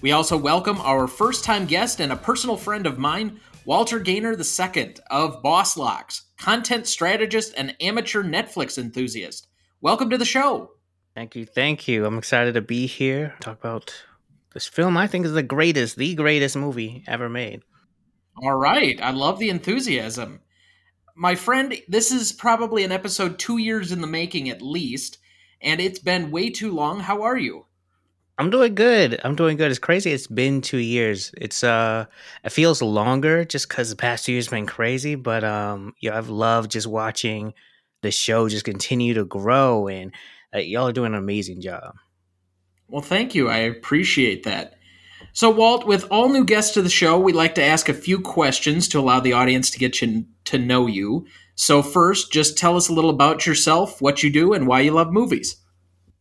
We also welcome our first time guest and a personal friend of mine, Walter Gainer II of Boss Locks, content strategist and amateur Netflix enthusiast. Welcome to the show. Thank you. Thank you. I'm excited to be here. Talk about this film I think is the greatest, the greatest movie ever made. All right. I love the enthusiasm. My friend, this is probably an episode two years in the making at least, and it's been way too long. How are you? I'm doing good. I'm doing good. It's crazy. It's been two years. It's uh, it feels longer just because the past two years been crazy. But um, yeah, I've loved just watching the show just continue to grow, and uh, y'all are doing an amazing job. Well, thank you. I appreciate that. So, Walt, with all new guests to the show, we like to ask a few questions to allow the audience to get you, to know you. So, first, just tell us a little about yourself, what you do, and why you love movies.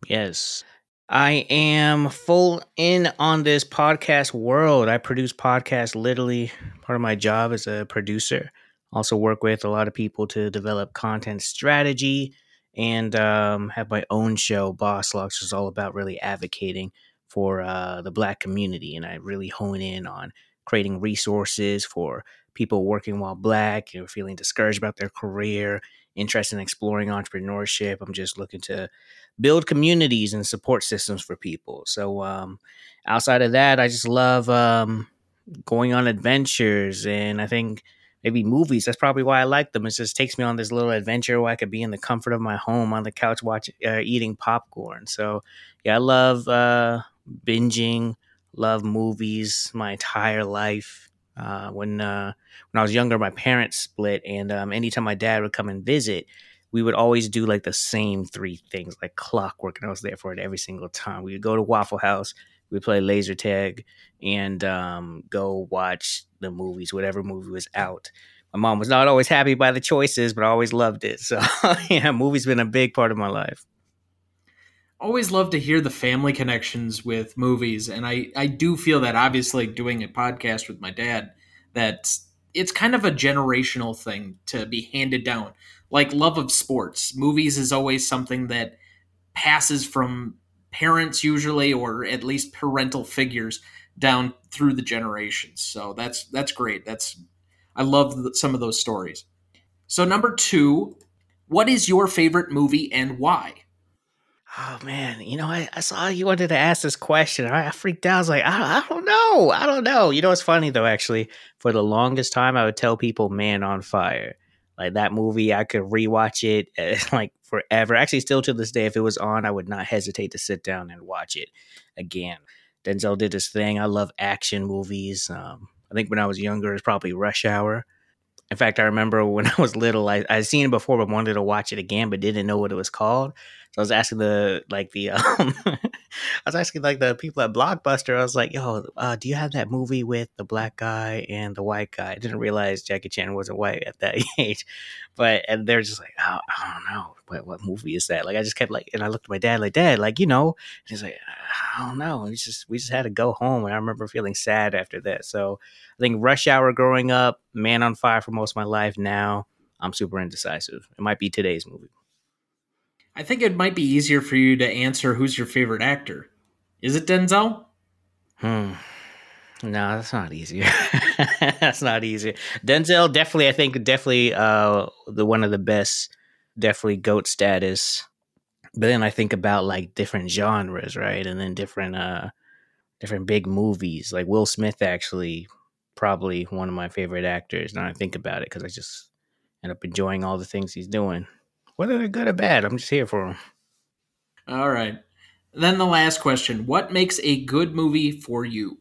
Yes. I am full in on this podcast world. I produce podcasts literally part of my job as a producer. Also work with a lot of people to develop content strategy and um, have my own show, Boss Locks, is all about really advocating for uh, the black community. And I really hone in on creating resources for people working while black, you know, feeling discouraged about their career, interested in exploring entrepreneurship. I'm just looking to build communities and support systems for people. So um, outside of that, I just love um, going on adventures, and I think maybe movies. That's probably why I like them. It just takes me on this little adventure where I could be in the comfort of my home on the couch watching, uh, eating popcorn. So yeah, I love uh, binging. Love movies my entire life. Uh, when uh, when I was younger, my parents split, and um, anytime my dad would come and visit, we would always do like the same three things, like clockwork, and I was there for it every single time. We would go to Waffle House, we'd play laser tag, and um, go watch the movies, whatever movie was out. My mom was not always happy by the choices, but I always loved it. So yeah, movies been a big part of my life. Always love to hear the family connections with movies, and I I do feel that obviously doing a podcast with my dad that it's kind of a generational thing to be handed down like love of sports. Movies is always something that passes from parents usually or at least parental figures down through the generations. So that's that's great. That's I love the, some of those stories. So number 2, what is your favorite movie and why? Oh man, you know, I, I saw you wanted to ask this question. I, I freaked out. I was like, I, I, don't know. I don't know. You know, it's funny though, actually. For the longest time, I would tell people Man on Fire. Like that movie, I could rewatch it uh, like forever. Actually, still to this day, if it was on, I would not hesitate to sit down and watch it again. Denzel did his thing. I love action movies. Um, I think when I was younger, it's probably Rush Hour. In fact, I remember when I was little, I I'd seen it before, but wanted to watch it again, but didn't know what it was called. I was asking the like the um, I was asking like the people at Blockbuster. I was like, "Yo, uh, do you have that movie with the black guy and the white guy?" I didn't realize Jackie Chan wasn't white at that age, but and they're just like, oh, "I don't know, what what movie is that?" Like I just kept like, and I looked at my dad like, "Dad, like you know," and he's like, "I don't know." And just we just had to go home, and I remember feeling sad after that. So I think Rush Hour growing up, Man on Fire for most of my life. Now I'm super indecisive. It might be today's movie. I think it might be easier for you to answer who's your favorite actor. Is it Denzel? Hmm. No, that's not easy. that's not easy. Denzel definitely, I think, definitely uh the one of the best, definitely goat status. But then I think about like different genres, right? And then different uh different big movies. Like Will Smith actually probably one of my favorite actors. Now I think about it because I just end up enjoying all the things he's doing whether they're good or bad. I'm just here for them. All right. Then the last question: What makes a good movie for you?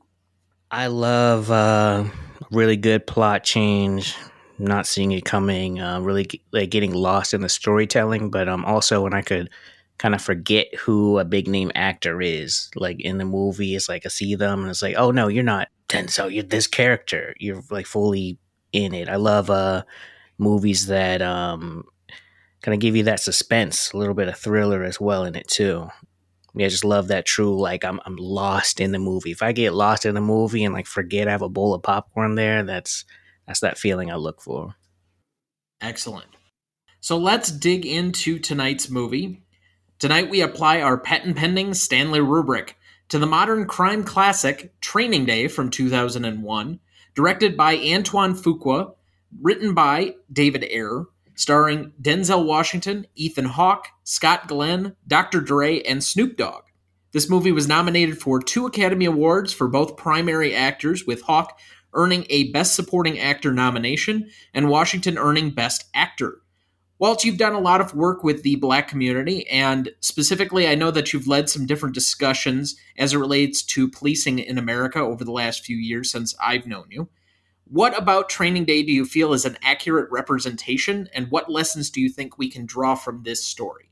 I love uh, really good plot change, not seeing it coming, uh, really like getting lost in the storytelling. But um, also when I could kind of forget who a big name actor is. Like in the movie, it's like I see them and it's like, oh no, you're not Denzel. You're this character. You're like fully in it. I love uh movies that um kind of give you that suspense, a little bit of thriller as well in it too. I just love that true like I'm I'm lost in the movie. If I get lost in the movie and like forget I have a bowl of popcorn there, that's that's that feeling I look for. Excellent. So let's dig into tonight's movie. Tonight we apply our patent pending Stanley rubric to the modern crime classic Training Day from 2001, directed by Antoine Fuqua, written by David Ayer, starring Denzel Washington, Ethan Hawke, Scott Glenn, Dr. Dre, and Snoop Dogg. This movie was nominated for two Academy Awards for both primary actors, with Hawke earning a Best Supporting Actor nomination and Washington earning Best Actor. Walt, you've done a lot of work with the black community, and specifically, I know that you've led some different discussions as it relates to policing in America over the last few years since I've known you. What about Training Day do you feel is an accurate representation, and what lessons do you think we can draw from this story?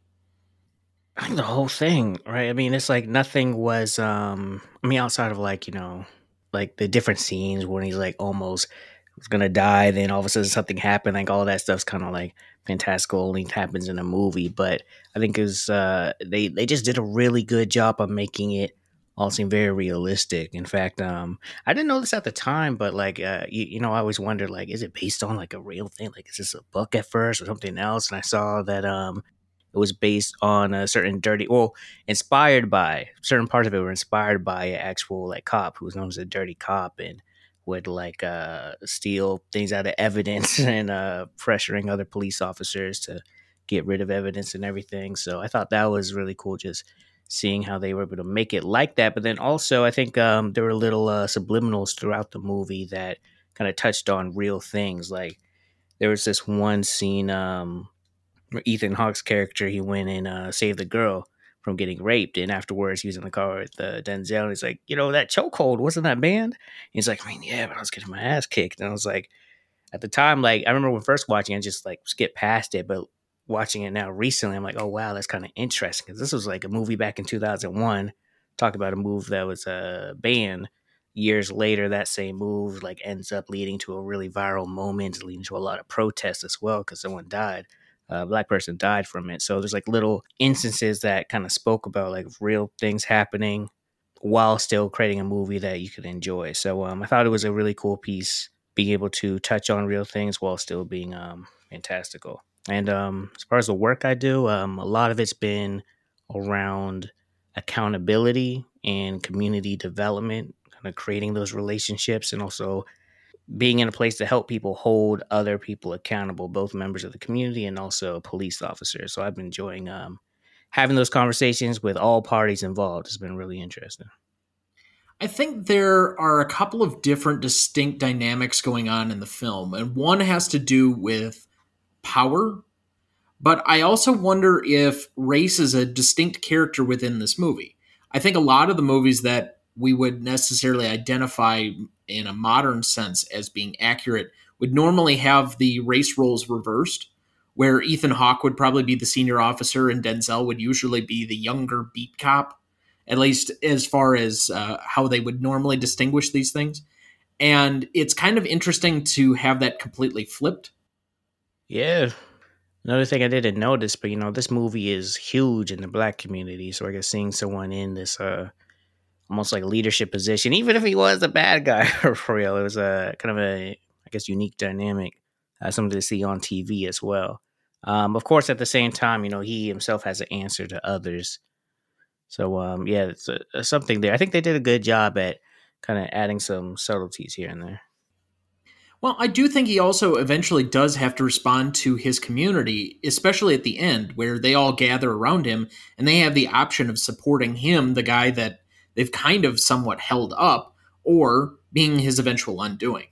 I think the whole thing, right? I mean, it's like nothing was, um, I mean, outside of like, you know, like the different scenes when he's like almost was gonna die, then all of a sudden something happened, like all that stuff's kind of like fantastical, only happens in a movie. But I think is uh, they they just did a really good job of making it all seem very realistic. In fact, um, I didn't know this at the time, but like, uh, you, you, know, I always wondered, like, is it based on like a real thing? Like, is this a book at first or something else? And I saw that um, it was based on a certain dirty, well, inspired by certain parts of it were inspired by an actual like cop who was known as a dirty cop and would like uh, steal things out of evidence and uh, pressuring other police officers to get rid of evidence and everything. So I thought that was really cool, just seeing how they were able to make it like that. But then also, I think um, there were little uh, subliminals throughout the movie that kind of touched on real things. Like there was this one scene um, where Ethan Hawke's character he went and uh, saved the girl from getting raped, and afterwards he was in the car with uh, Denzel, and he's like, you know, that chokehold wasn't that banned? And he's like, I mean, yeah, but I was getting my ass kicked, and I was like. At the time, like I remember when first watching, I just like skipped past it. But watching it now recently, I'm like, oh wow, that's kind of interesting because this was like a movie back in 2001. Talked about a move that was a uh, banned. Years later, that same move like ends up leading to a really viral moment, leading to a lot of protests as well because someone died. A black person died from it. So there's like little instances that kind of spoke about like real things happening while still creating a movie that you could enjoy. So um, I thought it was a really cool piece, being able to touch on real things while still being um, fantastical. And um, as far as the work I do, um, a lot of it's been around accountability and community development, kind of creating those relationships and also being in a place to help people hold other people accountable, both members of the community and also police officers. So I've been enjoying um, having those conversations with all parties involved. It's been really interesting. I think there are a couple of different distinct dynamics going on in the film, and one has to do with power. But I also wonder if race is a distinct character within this movie. I think a lot of the movies that we would necessarily identify in a modern sense as being accurate would normally have the race roles reversed, where Ethan Hawke would probably be the senior officer and Denzel would usually be the younger beat cop, at least as far as uh, how they would normally distinguish these things. And it's kind of interesting to have that completely flipped yeah. Another thing I didn't notice, but you know, this movie is huge in the black community. So I guess seeing someone in this uh almost like leadership position, even if he was a bad guy for real, it was a kind of a I guess unique dynamic. Uh, something to see on TV as well. Um, of course, at the same time, you know, he himself has an answer to others. So um, yeah, it's a, a something there. I think they did a good job at kind of adding some subtleties here and there. Well, I do think he also eventually does have to respond to his community, especially at the end, where they all gather around him and they have the option of supporting him, the guy that they've kind of somewhat held up, or being his eventual undoing.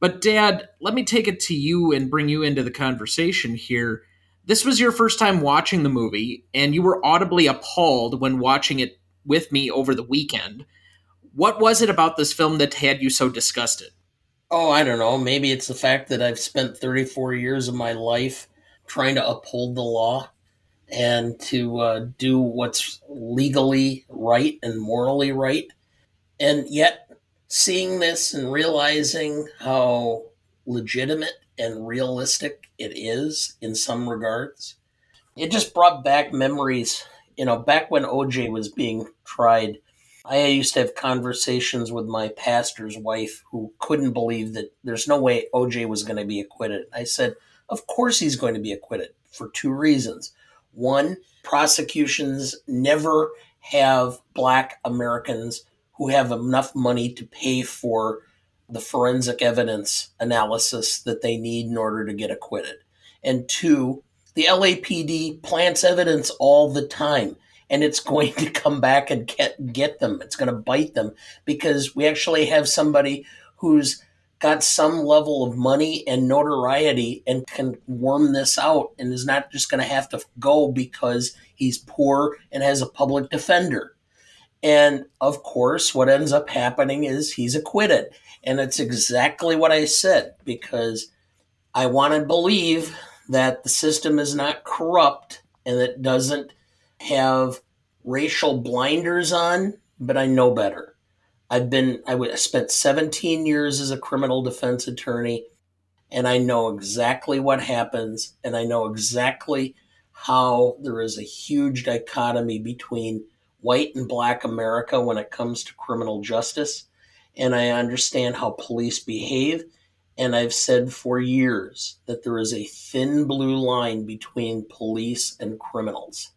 But, Dad, let me take it to you and bring you into the conversation here. This was your first time watching the movie, and you were audibly appalled when watching it with me over the weekend. What was it about this film that had you so disgusted? Oh, I don't know. Maybe it's the fact that I've spent 34 years of my life trying to uphold the law and to uh, do what's legally right and morally right. And yet, seeing this and realizing how legitimate and realistic it is in some regards, it just brought back memories. You know, back when OJ was being tried, I used to have conversations with my pastor's wife who couldn't believe that there's no way OJ was going to be acquitted. I said, Of course he's going to be acquitted for two reasons. One, prosecutions never have black Americans who have enough money to pay for the forensic evidence analysis that they need in order to get acquitted. And two, the LAPD plants evidence all the time and it's going to come back and get, get them. It's going to bite them because we actually have somebody who's got some level of money and notoriety and can worm this out and is not just going to have to go because he's poor and has a public defender. And of course, what ends up happening is he's acquitted. And it's exactly what I said because I want to believe that the system is not corrupt and it doesn't have racial blinders on, but I know better. I've been I spent 17 years as a criminal defense attorney and I know exactly what happens and I know exactly how there is a huge dichotomy between white and black America when it comes to criminal justice and I understand how police behave and I've said for years that there is a thin blue line between police and criminals.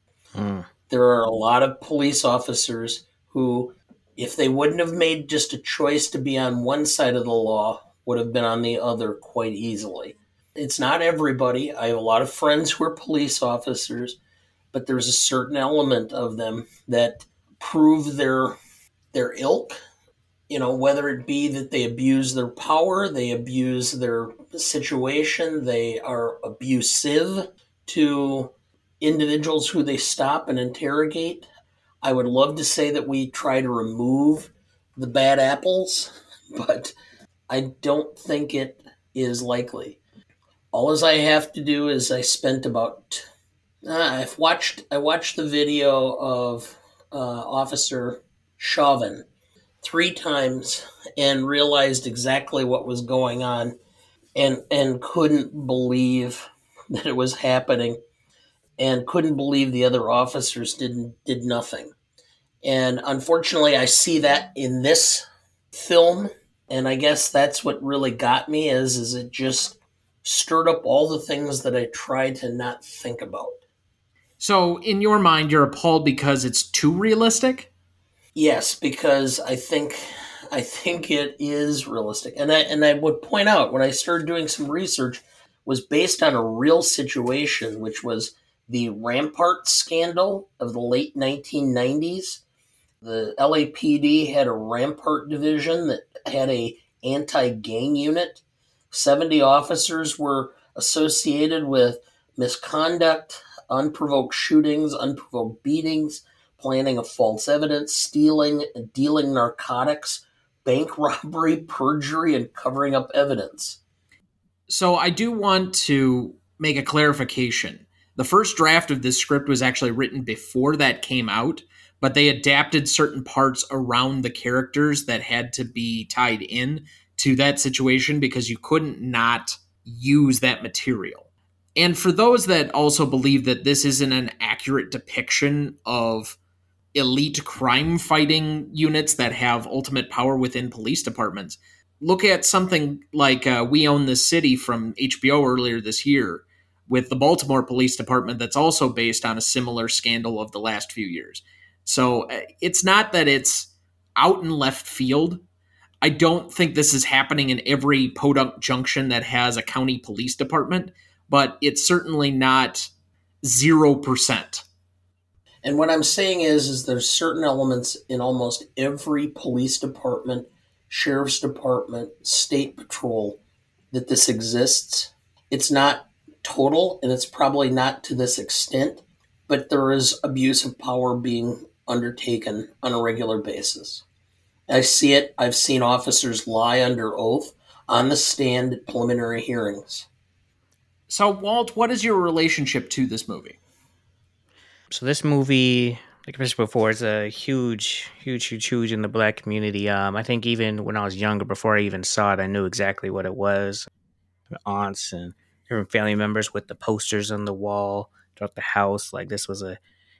There are a lot of police officers who if they wouldn't have made just a choice to be on one side of the law, would have been on the other quite easily. It's not everybody. I have a lot of friends who are police officers, but there's a certain element of them that prove their their ilk. You know, whether it be that they abuse their power, they abuse their situation, they are abusive to individuals who they stop and interrogate. I would love to say that we try to remove the bad apples, but I don't think it is likely. All as I have to do is I spent about uh, I've watched I watched the video of uh, Officer Chauvin three times and realized exactly what was going on and and couldn't believe that it was happening and couldn't believe the other officers didn't did nothing. And unfortunately, I see that in this film, and I guess that's what really got me is is it just stirred up all the things that I tried to not think about. So, in your mind, you're appalled because it's too realistic? Yes, because I think I think it is realistic. And I and I would point out when I started doing some research was based on a real situation which was the Rampart scandal of the late 1990s. The LAPD had a Rampart division that had a anti-gang unit. 70 officers were associated with misconduct, unprovoked shootings, unprovoked beatings, planning of false evidence, stealing, dealing narcotics, bank robbery, perjury, and covering up evidence. So I do want to make a clarification. The first draft of this script was actually written before that came out, but they adapted certain parts around the characters that had to be tied in to that situation because you couldn't not use that material. And for those that also believe that this isn't an accurate depiction of elite crime fighting units that have ultimate power within police departments, look at something like uh, We Own This City from HBO earlier this year with the Baltimore Police Department that's also based on a similar scandal of the last few years. So uh, it's not that it's out in left field. I don't think this is happening in every podunk junction that has a county police department, but it's certainly not 0%. And what I'm saying is is there's certain elements in almost every police department, sheriff's department, state patrol that this exists. It's not total, and it's probably not to this extent, but there is abuse of power being undertaken on a regular basis. I see it. I've seen officers lie under oath on the stand at preliminary hearings. So, Walt, what is your relationship to this movie? So this movie, like I mentioned before, is a huge, huge, huge, huge in the black community. Um, I think even when I was younger, before I even saw it, I knew exactly what it was. Aunts and different family members with the posters on the wall throughout the house. Like this was a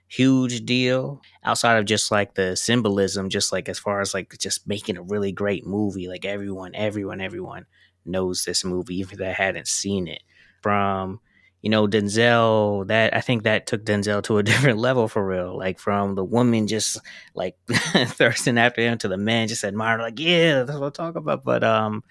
huge deal outside of just like the symbolism, just like as far as like just making a really great movie. Like everyone, everyone, everyone knows this movie, even if they hadn't seen it. From you know, Denzel, that I think that took Denzel to a different level for real. Like from the woman just like thirsting after him to the man just admiring, like, yeah, that's what I'm talking about. But um,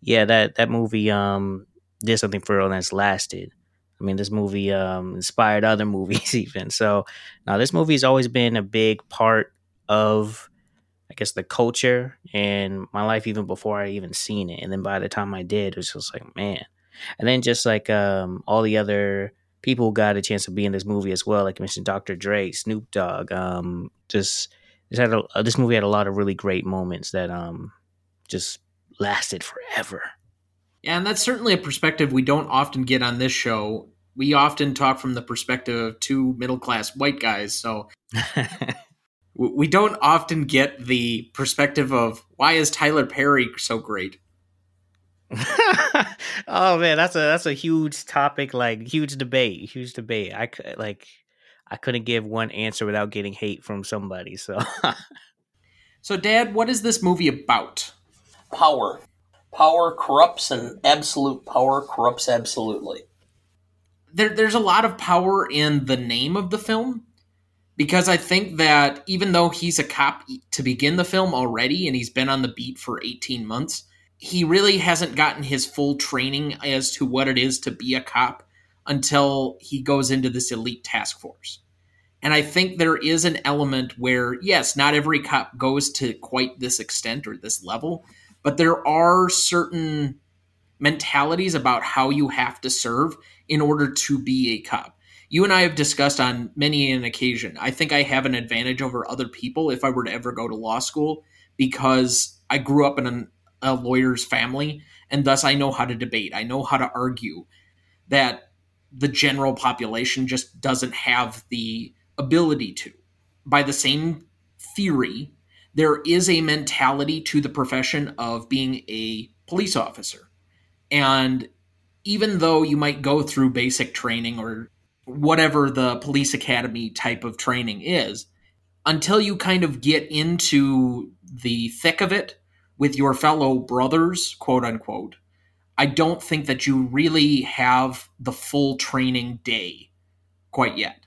yeah, that that movie um did something for real it's lasted. I mean, this movie um inspired other movies even. So now this movie has always been a big part of I guess the culture and my life even before I even seen it. And then by the time I did, it was just like, man, and then just like um, all the other people got a chance to be in this movie as well. Like I mentioned, Dr. Dre, Snoop Dogg. Um, just this had a, this movie had a lot of really great moments that um, just lasted forever. Yeah, and that's certainly a perspective we don't often get on this show. We often talk from the perspective of two middle class white guys, so we don't often get the perspective of why is Tyler Perry so great. oh man, that's a that's a huge topic, like huge debate, huge debate. I like I couldn't give one answer without getting hate from somebody. So, so Dad, what is this movie about? Power, power corrupts, and absolute power corrupts absolutely. There, there's a lot of power in the name of the film because I think that even though he's a cop to begin the film already and he's been on the beat for 18 months he really hasn't gotten his full training as to what it is to be a cop until he goes into this elite task force. And I think there is an element where, yes, not every cop goes to quite this extent or this level, but there are certain mentalities about how you have to serve in order to be a cop. You and I have discussed on many an occasion. I think I have an advantage over other people if I were to ever go to law school because I grew up in an a lawyer's family, and thus I know how to debate. I know how to argue that the general population just doesn't have the ability to. By the same theory, there is a mentality to the profession of being a police officer. And even though you might go through basic training or whatever the police academy type of training is, until you kind of get into the thick of it, with your fellow brothers, quote unquote, I don't think that you really have the full training day quite yet.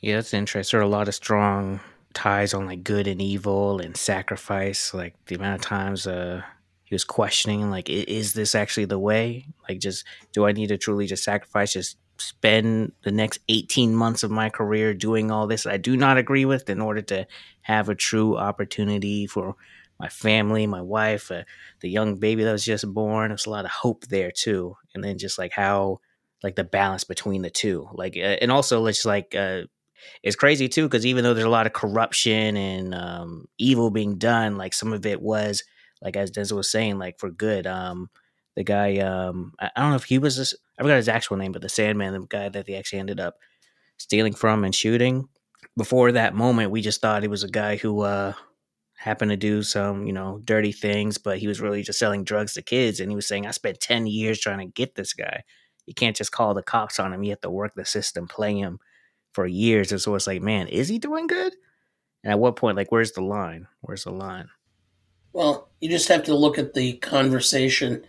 Yeah, that's interesting. There are a lot of strong ties on like good and evil and sacrifice. Like the amount of times uh, he was questioning, like, is this actually the way? Like, just do I need to truly just sacrifice, just spend the next 18 months of my career doing all this I do not agree with in order to have a true opportunity for my family, my wife, uh, the young baby that was just born. There's a lot of hope there too, and then just like how like the balance between the two, like uh, and also it's like uh, it's crazy too because even though there's a lot of corruption and um, evil being done, like some of it was like as Denzel was saying, like for good. Um, the guy, um, I, I don't know if he was, this, I forgot his actual name, but the Sandman, the guy that they actually ended up stealing from and shooting. Before that moment, we just thought he was a guy who uh, happened to do some, you know, dirty things, but he was really just selling drugs to kids. And he was saying, I spent 10 years trying to get this guy. You can't just call the cops on him. You have to work the system, play him for years. And so it's like, man, is he doing good? And at what point, like, where's the line? Where's the line? Well, you just have to look at the conversation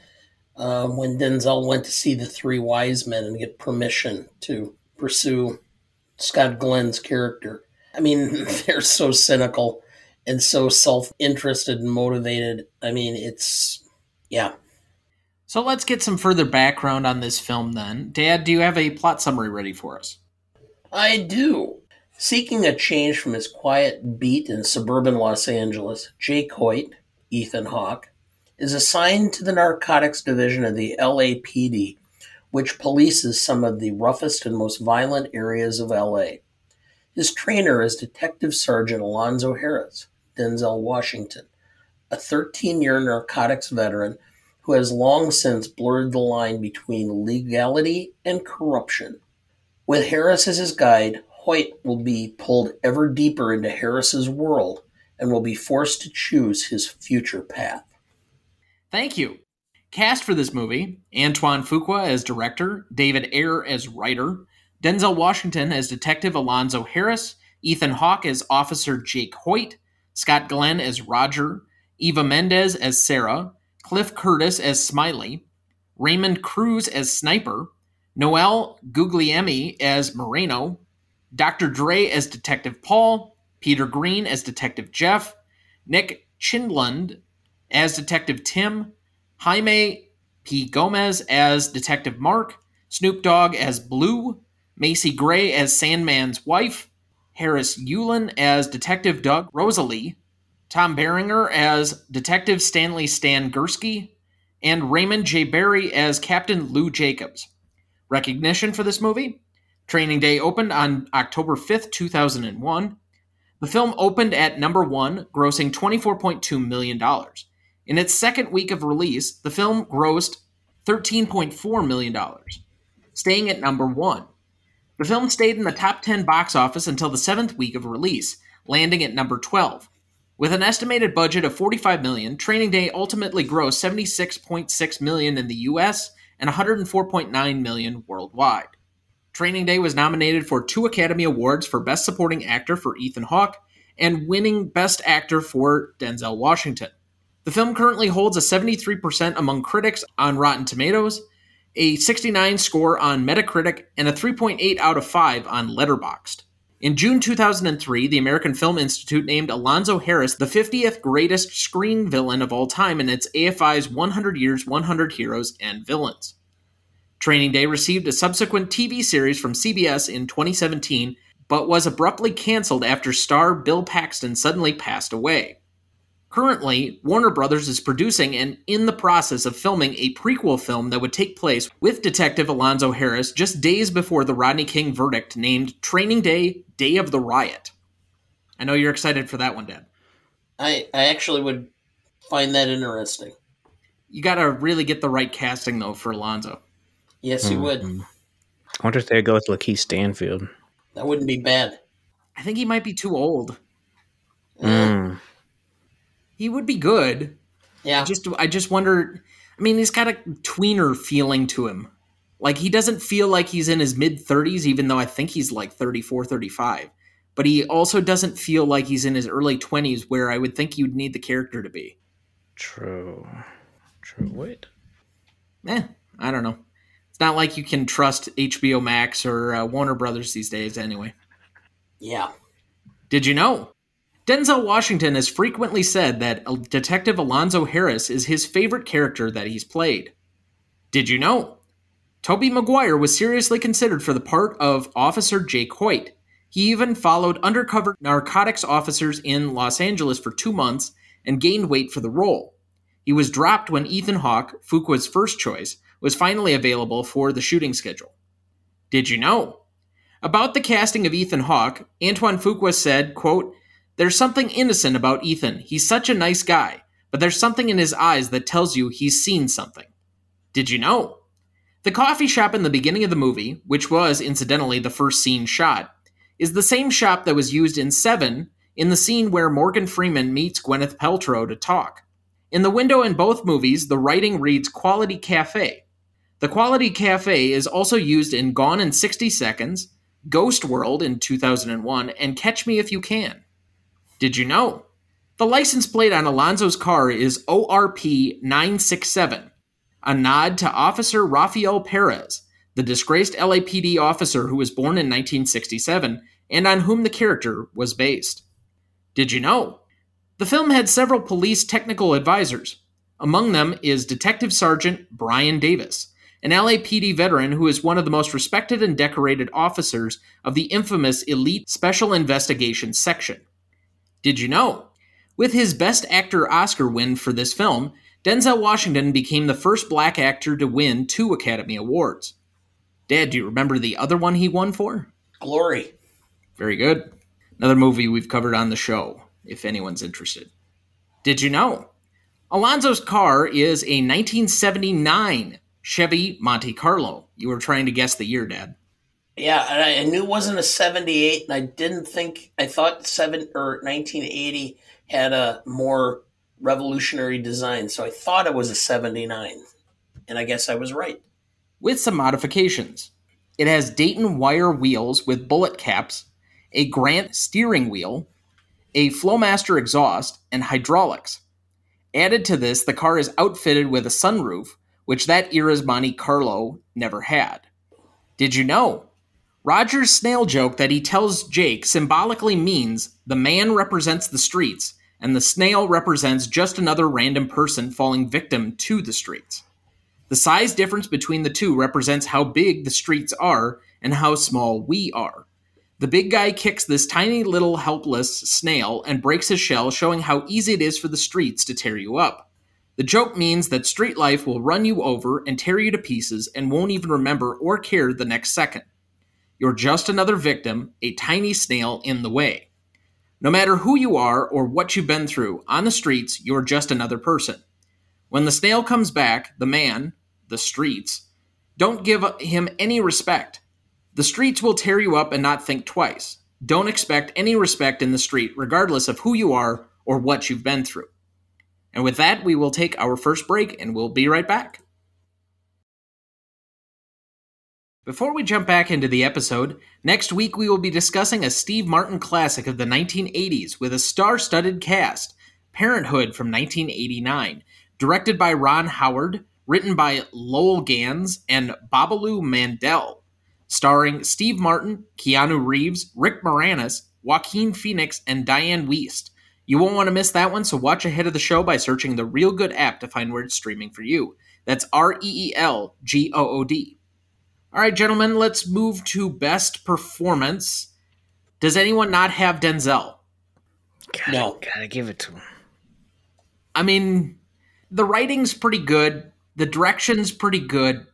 uh, when Denzel went to see the three wise men and get permission to pursue Scott Glenn's character. I mean, they're so cynical and so self interested and motivated. I mean, it's, yeah. So let's get some further background on this film then. Dad, do you have a plot summary ready for us? I do. Seeking a change from his quiet beat in suburban Los Angeles, Jake Hoyt, Ethan Hawke, is assigned to the narcotics division of the LAPD, which polices some of the roughest and most violent areas of LA. His trainer is Detective Sergeant Alonzo Harris, Denzel Washington, a 13 year narcotics veteran who has long since blurred the line between legality and corruption. With Harris as his guide, Hoyt will be pulled ever deeper into Harris's world and will be forced to choose his future path. Thank you. Cast for this movie Antoine Fuqua as director, David Ayer as writer, Denzel Washington as Detective Alonzo Harris, Ethan Hawke as Officer Jake Hoyt, Scott Glenn as Roger, Eva Mendes as Sarah, Cliff Curtis as Smiley, Raymond Cruz as Sniper, Noel Guglielmi as Moreno, Dr. Dre as Detective Paul, Peter Greene as Detective Jeff, Nick Chinlund as Detective Tim, Jaime P. Gomez as Detective Mark, Snoop Dogg as Blue, Macy Gray as Sandman's wife, Harris Yulin as Detective Doug Rosselli, Tom Berenger as Detective Stanley Stan Gursky, and Raymond J. Barry as Captain Lou Jacobs. Recognition for this movie? Training Day opened on October 5th, 2001. The film opened at number one, grossing $24.2 million. In its second week of release, the film grossed $13.4 million, staying at number one. The film stayed in the top 10 box office until the seventh week of release, landing at number 12. With an estimated budget of 45 million, Training Day ultimately grossed 76.6 million in the US and 104.9 million worldwide. Training Day was nominated for two Academy Awards for Best Supporting Actor for Ethan Hawke and winning Best Actor for Denzel Washington. The film currently holds a 73% among critics on Rotten Tomatoes a 69 score on Metacritic, and a 3.8 out of 5 on Letterboxd. In June 2003, the American Film Institute named Alonzo Harris the 50th greatest screen villain of all time in its AFI's 100 Years, 100 Heroes and Villains. Training Day received a subsequent TV series from CBS in 2017, but was abruptly canceled after star Bill Paxton suddenly passed away. Currently, Warner Brothers is producing and in the process of filming a prequel film that would take place with Detective Alonzo Harris just days before the Rodney King verdict named Training Day Day of the Riot. I know you're excited for that one, Dad. I, I actually would find that interesting. You got to really get the right casting, though, for Alonzo. Yes, you would. Mm-hmm. I wonder if they go with Lakeith Stanfield. That wouldn't be bad. I think he might be too old. Mm. He would be good. Yeah. I just I just wonder. I mean, he's got a tweener feeling to him. Like he doesn't feel like he's in his mid 30s even though I think he's like 34, 35. But he also doesn't feel like he's in his early 20s where I would think you'd need the character to be. True. True. Wait. Eh, I don't know. It's not like you can trust HBO Max or uh, Warner Brothers these days anyway. Yeah. Did you know? Denzel Washington has frequently said that Detective Alonzo Harris is his favorite character that he's played. Did you know? Tobey Maguire was seriously considered for the part of Officer Jake Hoyt. He even followed undercover narcotics officers in Los Angeles for two months and gained weight for the role. He was dropped when Ethan Hawke, Fuqua's first choice, was finally available for the shooting schedule. Did you know? About the casting of Ethan Hawke, Antoine Fuqua said, quote, there's something innocent about Ethan. He's such a nice guy, but there's something in his eyes that tells you he's seen something. Did you know? The coffee shop in the beginning of the movie, which was incidentally the first scene shot, is the same shop that was used in Seven in the scene where Morgan Freeman meets Gwyneth Paltrow to talk. In the window in both movies, the writing reads Quality Cafe. The Quality Cafe is also used in Gone in 60 Seconds, Ghost World in 2001, and Catch Me If You Can. Did you know? The license plate on Alonzo's car is ORP 967, a nod to Officer Rafael Perez, the disgraced LAPD officer who was born in 1967 and on whom the character was based. Did you know? The film had several police technical advisors. Among them is Detective Sergeant Brian Davis, an LAPD veteran who is one of the most respected and decorated officers of the infamous Elite Special Investigations Section. Did you know? With his Best Actor Oscar win for this film, Denzel Washington became the first black actor to win two Academy Awards. Dad, do you remember the other one he won for? Glory. Very good. Another movie we've covered on the show, if anyone's interested. Did you know? Alonzo's car is a 1979 Chevy Monte Carlo. You were trying to guess the year, Dad. Yeah, I, I knew it wasn't a 78, and I didn't think, I thought 7 or 1980 had a more revolutionary design, so I thought it was a 79. And I guess I was right. with some modifications. It has Dayton wire wheels with bullet caps, a Grant steering wheel, a Flowmaster exhaust, and hydraulics. Added to this, the car is outfitted with a sunroof, which that era's Monte Carlo never had. Did you know? Roger's snail joke that he tells Jake symbolically means the man represents the streets and the snail represents just another random person falling victim to the streets. The size difference between the two represents how big the streets are and how small we are. The big guy kicks this tiny little helpless snail and breaks his shell, showing how easy it is for the streets to tear you up. The joke means that street life will run you over and tear you to pieces and won't even remember or care the next second. You're just another victim, a tiny snail in the way. No matter who you are or what you've been through, on the streets, you're just another person. When the snail comes back, the man, the streets, don't give him any respect. The streets will tear you up and not think twice. Don't expect any respect in the street, regardless of who you are or what you've been through. And with that, we will take our first break and we'll be right back. Before we jump back into the episode, next week we will be discussing a Steve Martin classic of the 1980s with a star studded cast Parenthood from 1989, directed by Ron Howard, written by Lowell Ganz and Babaloo Mandel, starring Steve Martin, Keanu Reeves, Rick Moranis, Joaquin Phoenix, and Dianne Wiest. You won't want to miss that one, so watch ahead of the show by searching the Reelgood app to find where it's streaming for you. That's R E E L G O O D. All right, gentlemen, let's move to best performance. Does anyone not have Denzel? Gotta, No. gotta give it to him. I mean, the writing's pretty good, the direction's pretty good,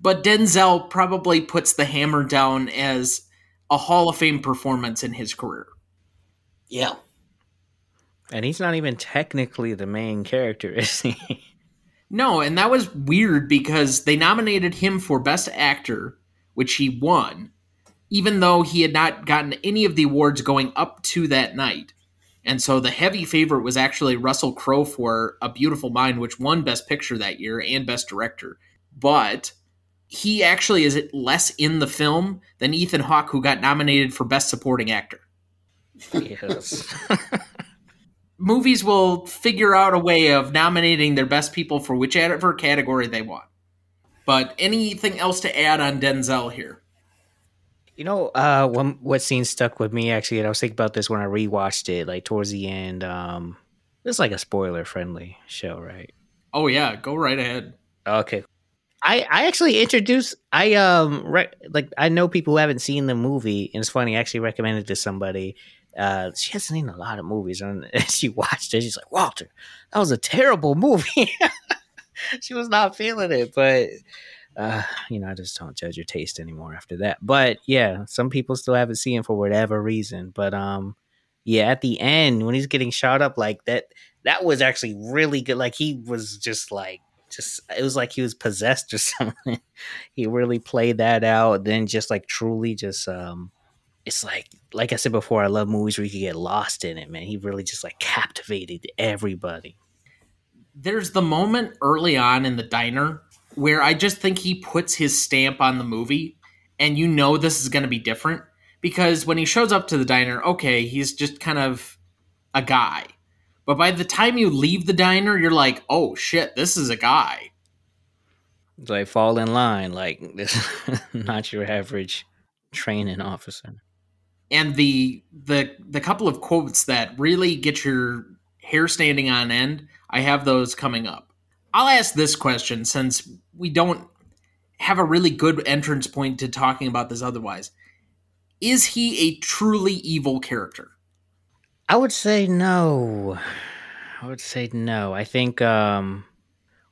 but Denzel probably puts the hammer down as a Hall of Fame performance in his career. Yeah. And he's not even technically the main character, is he? No, and that was weird because they nominated him for Best Actor, which he won, even though he had not gotten any of the awards going up to that night. And so the heavy favorite was actually Russell Crowe for A Beautiful Mind, which won Best Picture that year and Best Director. But he actually is less in the film than Ethan Hawke, who got nominated for Best Supporting Actor. yes. Movies will figure out a way of nominating their best people for whichever category they want. But anything else to add on Denzel here? You know, uh, one what scene stuck with me actually, and I was thinking about this when I rewatched it, like towards the end. Um, it's like a spoiler friendly show, right? Oh yeah, go right ahead. Okay. I I actually introduced I um re- like I know people who haven't seen the movie, and it's funny. I actually recommended it to somebody. Uh, she hasn't seen a lot of movies, and she watched it. She's like, Walter, that was a terrible movie. she was not feeling it, but uh, you know, I just don't judge your taste anymore after that. But yeah, some people still haven't seen for whatever reason. But um, yeah, at the end when he's getting shot up like that, that was actually really good. Like he was just like, just it was like he was possessed or something. he really played that out. Then just like truly, just um, it's like like I said before, I love movies where you can get lost in it. Man, he really just like captivated everybody. There's the moment early on in the diner where I just think he puts his stamp on the movie, and you know this is going to be different because when he shows up to the diner, okay, he's just kind of a guy. But by the time you leave the diner, you're like, oh shit, this is a guy. It's like fall in line, like this, not your average training officer. And the the the couple of quotes that really get your hair standing on end i have those coming up i'll ask this question since we don't have a really good entrance point to talking about this otherwise is he a truly evil character I would say no. I would say no. I think um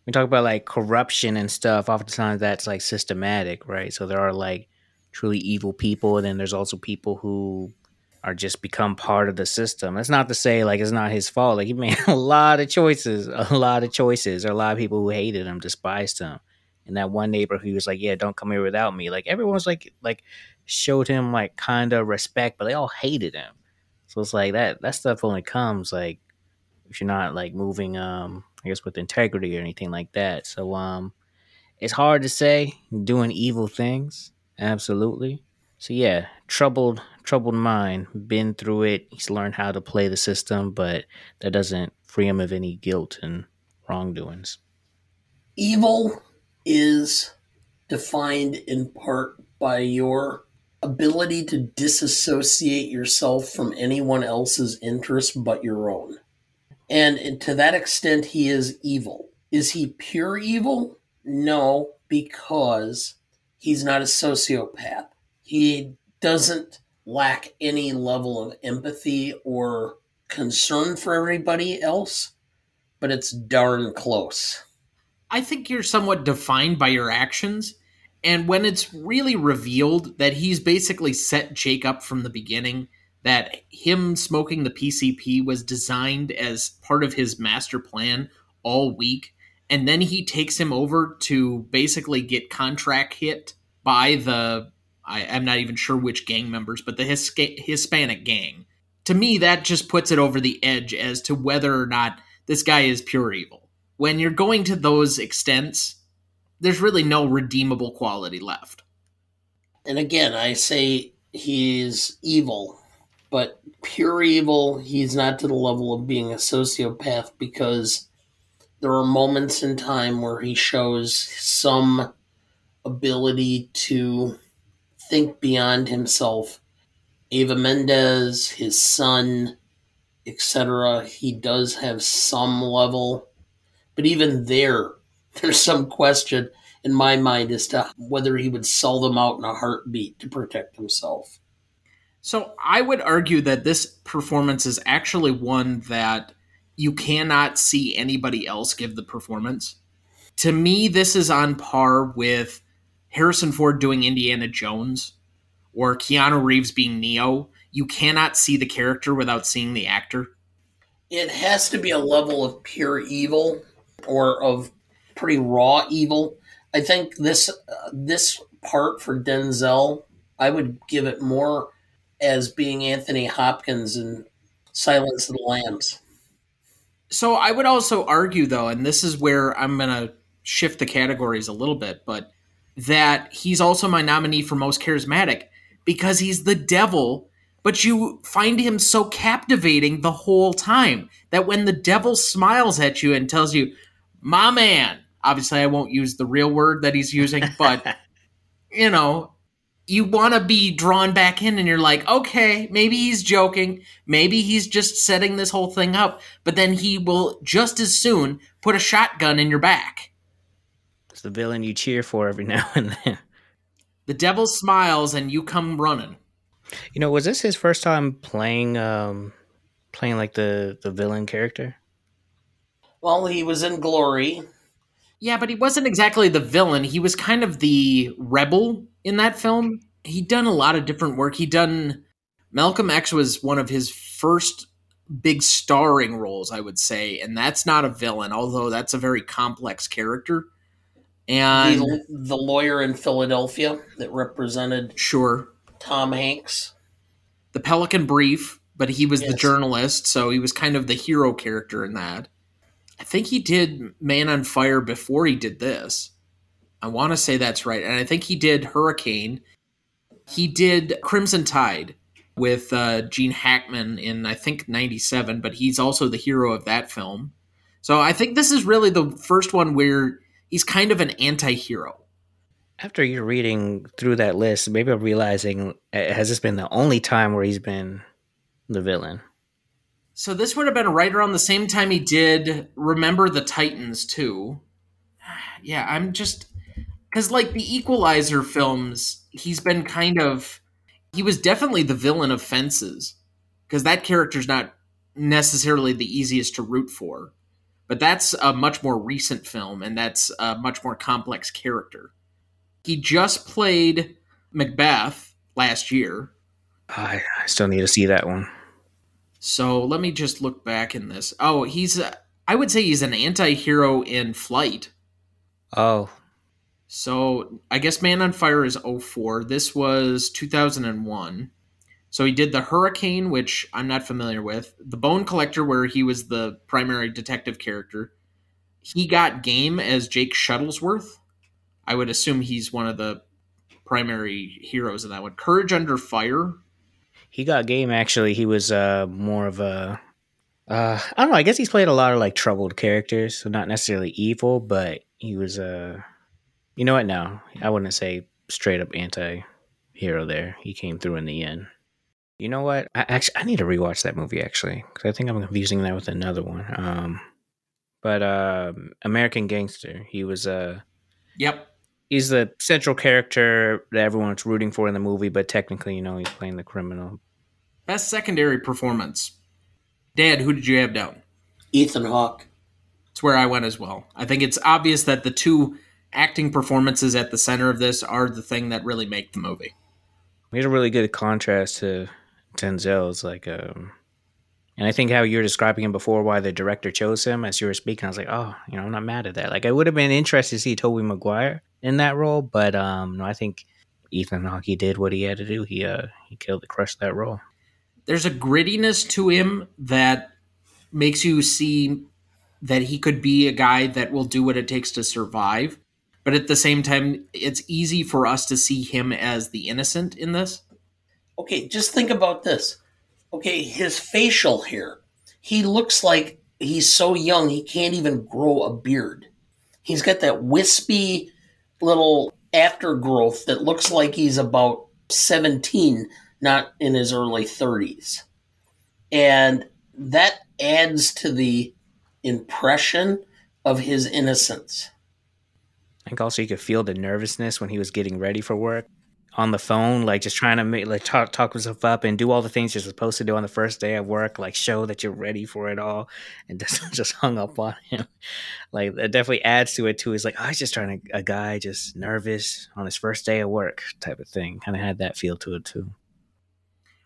we talk about like corruption and stuff, oftentimes that's like systematic, right? So there are like truly evil people, and then there's also people who are just become part of the system. That's not to say like it's not his fault. Like he made a lot of choices, a lot of choices. There are a lot of people who hated him, despised him. And that one neighbor who was like, "Yeah, don't come here without me." Like everyone's like, like showed him like kind of respect, but they all hated him. So it's like that that stuff only comes like if you're not like moving um I guess with integrity or anything like that. So um it's hard to say doing evil things. Absolutely. So yeah, troubled troubled mind, been through it. He's learned how to play the system, but that doesn't free him of any guilt and wrongdoings. Evil is defined in part by your ability to disassociate yourself from anyone else's interest but your own. And to that extent, he is evil. Is he pure evil? No, because he's not a sociopath. He doesn't lack any level of empathy or concern for everybody else, but it's darn close. I think you're somewhat defined by your actions. And when it's really revealed that he's basically set Jake up from the beginning, that him smoking the PCP was designed as part of his master plan all week, and then he takes him over to basically get contract hit by the I, am not even sure which gang members, but the His- Hispanic gang. To me, that just puts it over the edge as to whether or not this guy is pure evil. When you're going to those extents, there's really no redeemable quality left. And again, I say he's evil, but pure evil, he's not to the level of being a sociopath because there are moments in time where he shows some ability to think beyond himself. Eva Mendes, his son, etc., he does have some level. But even there, there's some question in my mind as to whether he would sell them out in a heartbeat to protect himself. So I would argue that this performance is actually one that you cannot see anybody else give the performance. To me, this is on par with Harrison Ford doing Indiana Jones or Keanu Reeves being Neo. You cannot see the character without seeing the actor. It has to be a level of pure evil or of pretty raw evil. I think this uh, this part for Denzel, I would give it more as being Anthony Hopkins in Silence of the Lambs. So I would also argue, though, and this is where I'm going to shift the categories a little bit, but that he's also my nominee for most charismatic because he's the devil, but you find him so captivating the whole time that when the devil smiles at you and tells you, my man, obviously I won't use the real word that he's using, but you know, you want to be drawn back in and you're like, okay, maybe he's joking. Maybe he's just setting this whole thing up. But then he will just as soon put a shotgun in your back. It's the villain you cheer for every now and then. The devil smiles and you come running. You know, was this his first time playing um playing like the the villain character? Well, he was in Glory. Yeah, but he wasn't exactly the villain. He was kind of the rebel in that film. He'd done a lot of different work. He'd done Malcolm X was one of his first big starring roles, I would say, and that's not a villain, although that's a very complex character. And the, the lawyer in Philadelphia that represented sure Tom Hanks, the Pelican Brief, but he was yes. the journalist, so he was kind of the hero character in that. I think he did Man on Fire before he did this. I want to say that's right. And I think he did Hurricane. He did Crimson Tide with uh, Gene Hackman in, I think, 97, but he's also the hero of that film. So I think this is really the first one where he's kind of an anti hero. After you're reading through that list, maybe I'm realizing uh, has this been the only time where he's been the villain? So this would have been right around the same time he did Remember the Titans too. Yeah, I'm just because like the Equalizer films, he's been kind of he was definitely the villain of Fences because that character's not necessarily the easiest to root for. But that's a much more recent film, and that's a much more complex character. He just played Macbeth last year. I, I still need to see that one. So let me just look back in this. Oh, he's I would say he's an anti-hero in Flight. Oh. So I guess Man on Fire is 04. This was 2001. So he did the Hurricane, which I'm not familiar with. The Bone Collector, where he was the primary detective character. He got Game as Jake Shuttlesworth. I would assume he's one of the primary heroes in that one. Courage Under Fire. He got Game actually. He was uh, more of a uh, I don't know. I guess he's played a lot of like troubled characters, so not necessarily evil, but he was a. You know what? No, I wouldn't say straight up anti-hero. There, he came through in the end. You know what? I actually I need to rewatch that movie actually because I think I'm confusing that with another one. Um, but uh, American Gangster. He was a. Uh, yep. He's the central character that everyone's rooting for in the movie, but technically, you know, he's playing the criminal. Best secondary performance. Dad, who did you have down? Ethan Hawke. It's where I went as well. I think it's obvious that the two acting performances at the center of this are the thing that really make the movie. Made a really good contrast to Denzel's like um and I think how you were describing him before, why the director chose him as you were speaking, I was like, oh, you know, I'm not mad at that. Like, I would have been interested to see Tobey Maguire in that role, but um, no, I think Ethan Hawke did what he had to do. He uh, he killed, the crushed that role there's a grittiness to him that makes you see that he could be a guy that will do what it takes to survive. But at the same time, it's easy for us to see him as the innocent in this. Okay, just think about this. Okay, his facial hair. He looks like he's so young he can't even grow a beard. He's got that wispy little aftergrowth that looks like he's about 17 not in his early 30s. And that adds to the impression of his innocence. I think also you could feel the nervousness when he was getting ready for work on the phone, like just trying to make like talk talk himself up and do all the things you're supposed to do on the first day of work, like show that you're ready for it all, and just just hung up on him. Like it definitely adds to it too. He's like, oh, was just trying to a guy just nervous on his first day of work type of thing. Kind of had that feel to it too.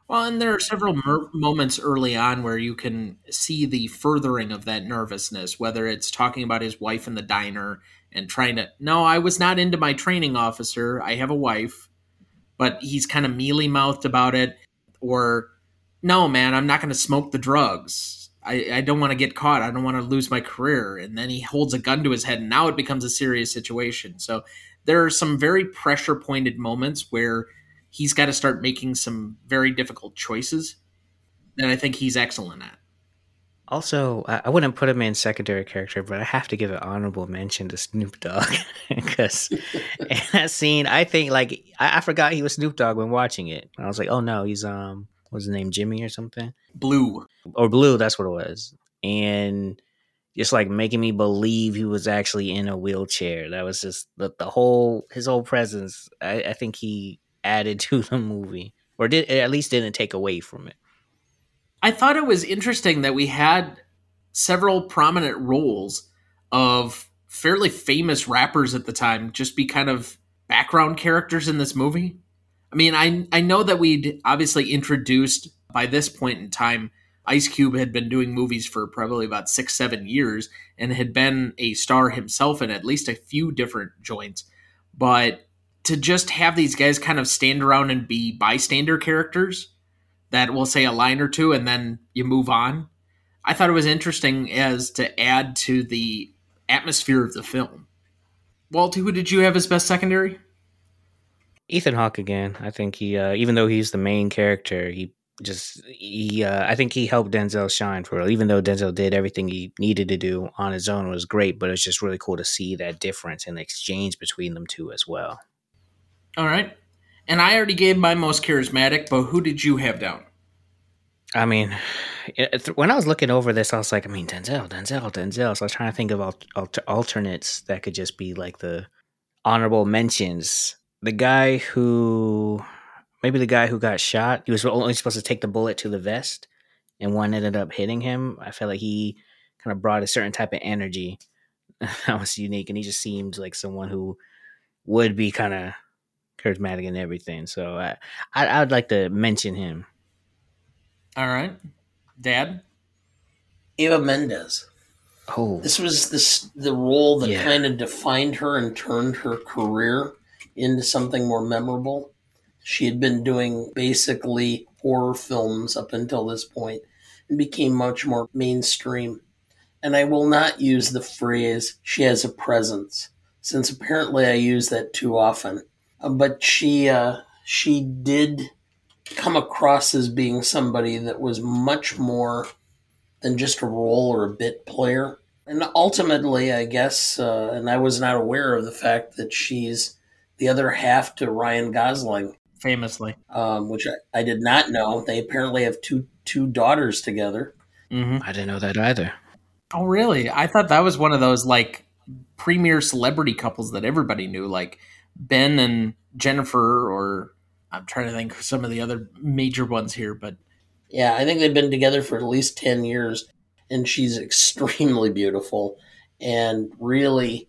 Well, and there are several mer- moments early on where you can see the furthering of that nervousness, whether it's talking about his wife in the diner and trying to, no, I was not into my training officer. I have a wife, but he's kind of mealy mouthed about it. Or, no, man, I'm not going to smoke the drugs. I, I don't want to get caught. I don't want to lose my career. And then he holds a gun to his head, and now it becomes a serious situation. So there are some very pressure pointed moments where he's got to start making some very difficult choices that I think he's excellent at. Also, I wouldn't put him in secondary character, but I have to give an honorable mention to Snoop Dogg because in that scene, I think like I, I, forgot he was Snoop Dogg when watching it. I was like, oh no, he's um, what's his name, Jimmy or something? Blue or Blue? That's what it was, and just like making me believe he was actually in a wheelchair. That was just the, the whole his whole presence. I, I think he added to the movie, or did at least didn't take away from it. I thought it was interesting that we had several prominent roles of fairly famous rappers at the time just be kind of background characters in this movie. I mean, I I know that we'd obviously introduced by this point in time Ice Cube had been doing movies for probably about 6 7 years and had been a star himself in at least a few different joints. But to just have these guys kind of stand around and be bystander characters that will say a line or two and then you move on. I thought it was interesting as to add to the atmosphere of the film. Walt, who did you have as best secondary? Ethan Hawke again. I think he, uh, even though he's the main character, he just he. Uh, I think he helped Denzel shine for real. Even though Denzel did everything he needed to do on his own, was great. But it's just really cool to see that difference and exchange between them two as well. All right. And I already gave my most charismatic, but who did you have down? I mean, when I was looking over this, I was like, I mean, Denzel, Denzel, Denzel. So I was trying to think of alter- alternates that could just be like the honorable mentions. The guy who, maybe the guy who got shot, he was only supposed to take the bullet to the vest, and one ended up hitting him. I felt like he kind of brought a certain type of energy that was unique, and he just seemed like someone who would be kind of charismatic and everything. So I, I I would like to mention him. All right, Dad. Eva Mendes. Oh, This was this the role that Yeah. kind of defined her and turned her career into something more memorable. She had been doing basically horror films up until this point and became much more mainstream. And I will not use the phrase she has a presence, since apparently I use that too often. Uh, But she uh, she did come across as being somebody that was much more than just a role or a bit player. And ultimately, I guess, uh, and I was not aware of the fact that she's the other half to Ryan Gosling, Famously. um, which I, I did not know. They apparently have two two daughters together. hmm I didn't know that either. Oh, really? I thought that was one of those like premier celebrity couples that everybody knew, like Ben and Jennifer, or I'm trying to think of some of the other major ones here, but Yeah, I think they've been together for at least 10 years, and she's extremely beautiful. And really,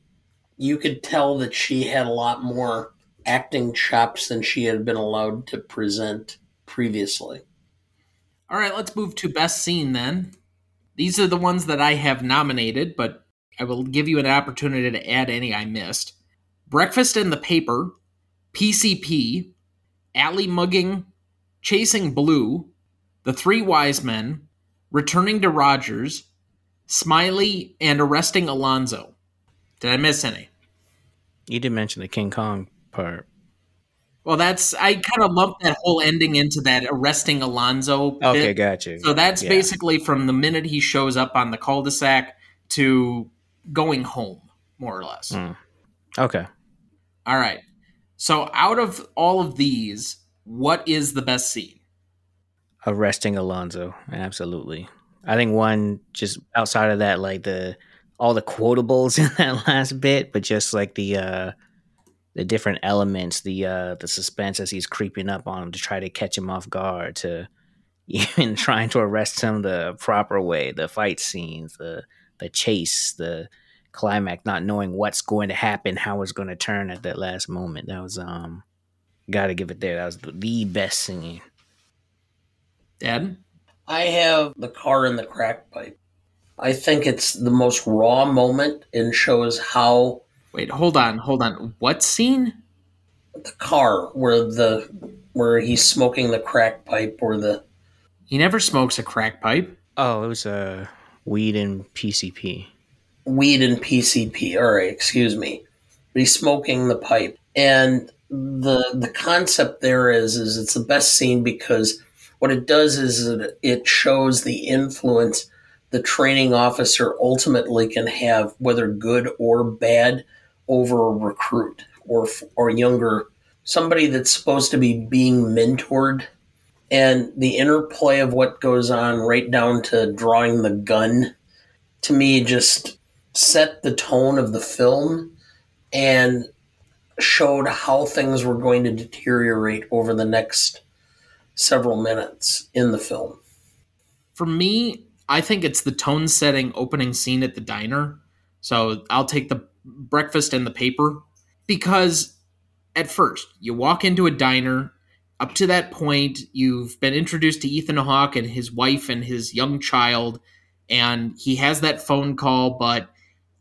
you could tell that she had a lot more acting chops than she had been allowed to present previously. all right, let's move to best scene then. These are the ones that I have nominated, but I will give you an opportunity to add any I missed. Breakfast in the Paper, PCP, Alley Mugging, Chasing Blue, The Three Wise Men, Returning to Rogers, Smiley, and Arresting Alonzo. Did I miss any? You did mention the King Kong part. Well, that's I kind of lumped that whole ending into that arresting Alonzo. bit. Okay, got you. So that's Yeah. basically from the minute he shows up on the cul-de-sac to going home, more or less. Mm. Okay. All right. So out of all of these, what is the best scene? arresting Alonzo. Absolutely. I think one just outside of that, like the all the quotables in that last bit, but just like the uh the different elements, the uh the suspense as he's creeping up on him to try to catch him off guard, to even trying to arrest him the proper way, the fight scenes, the the chase, the climax, not knowing what's going to happen, how it's going to turn at that last moment. That was um gotta give it there. That was the, the best scene. Dad? I have the car in the crack pipe. I think it's the most raw moment and shows how Wait, hold on, hold on. What scene? the car where the where he's smoking the crack pipe or the He never smokes a crack pipe. Oh, it was uh, weed and PCP. Weed and PCP. All right, excuse me. But he's smoking the pipe, and the the concept there is is it's the best scene because what it does is it, it shows the influence the training officer ultimately can have, whether good or bad, over a recruit or or younger somebody that's supposed to be being mentored. And the interplay of what goes on, right down to drawing the gun, to me just set the tone of the film and showed how things were going to deteriorate over the next several minutes in the film. For me, I think it's the tone setting opening scene at the diner. So I'll take the breakfast and the paper because at first you walk into a diner. Up to that point, you've been introduced to Ethan Hawke and his wife and his young child, and he has that phone call, but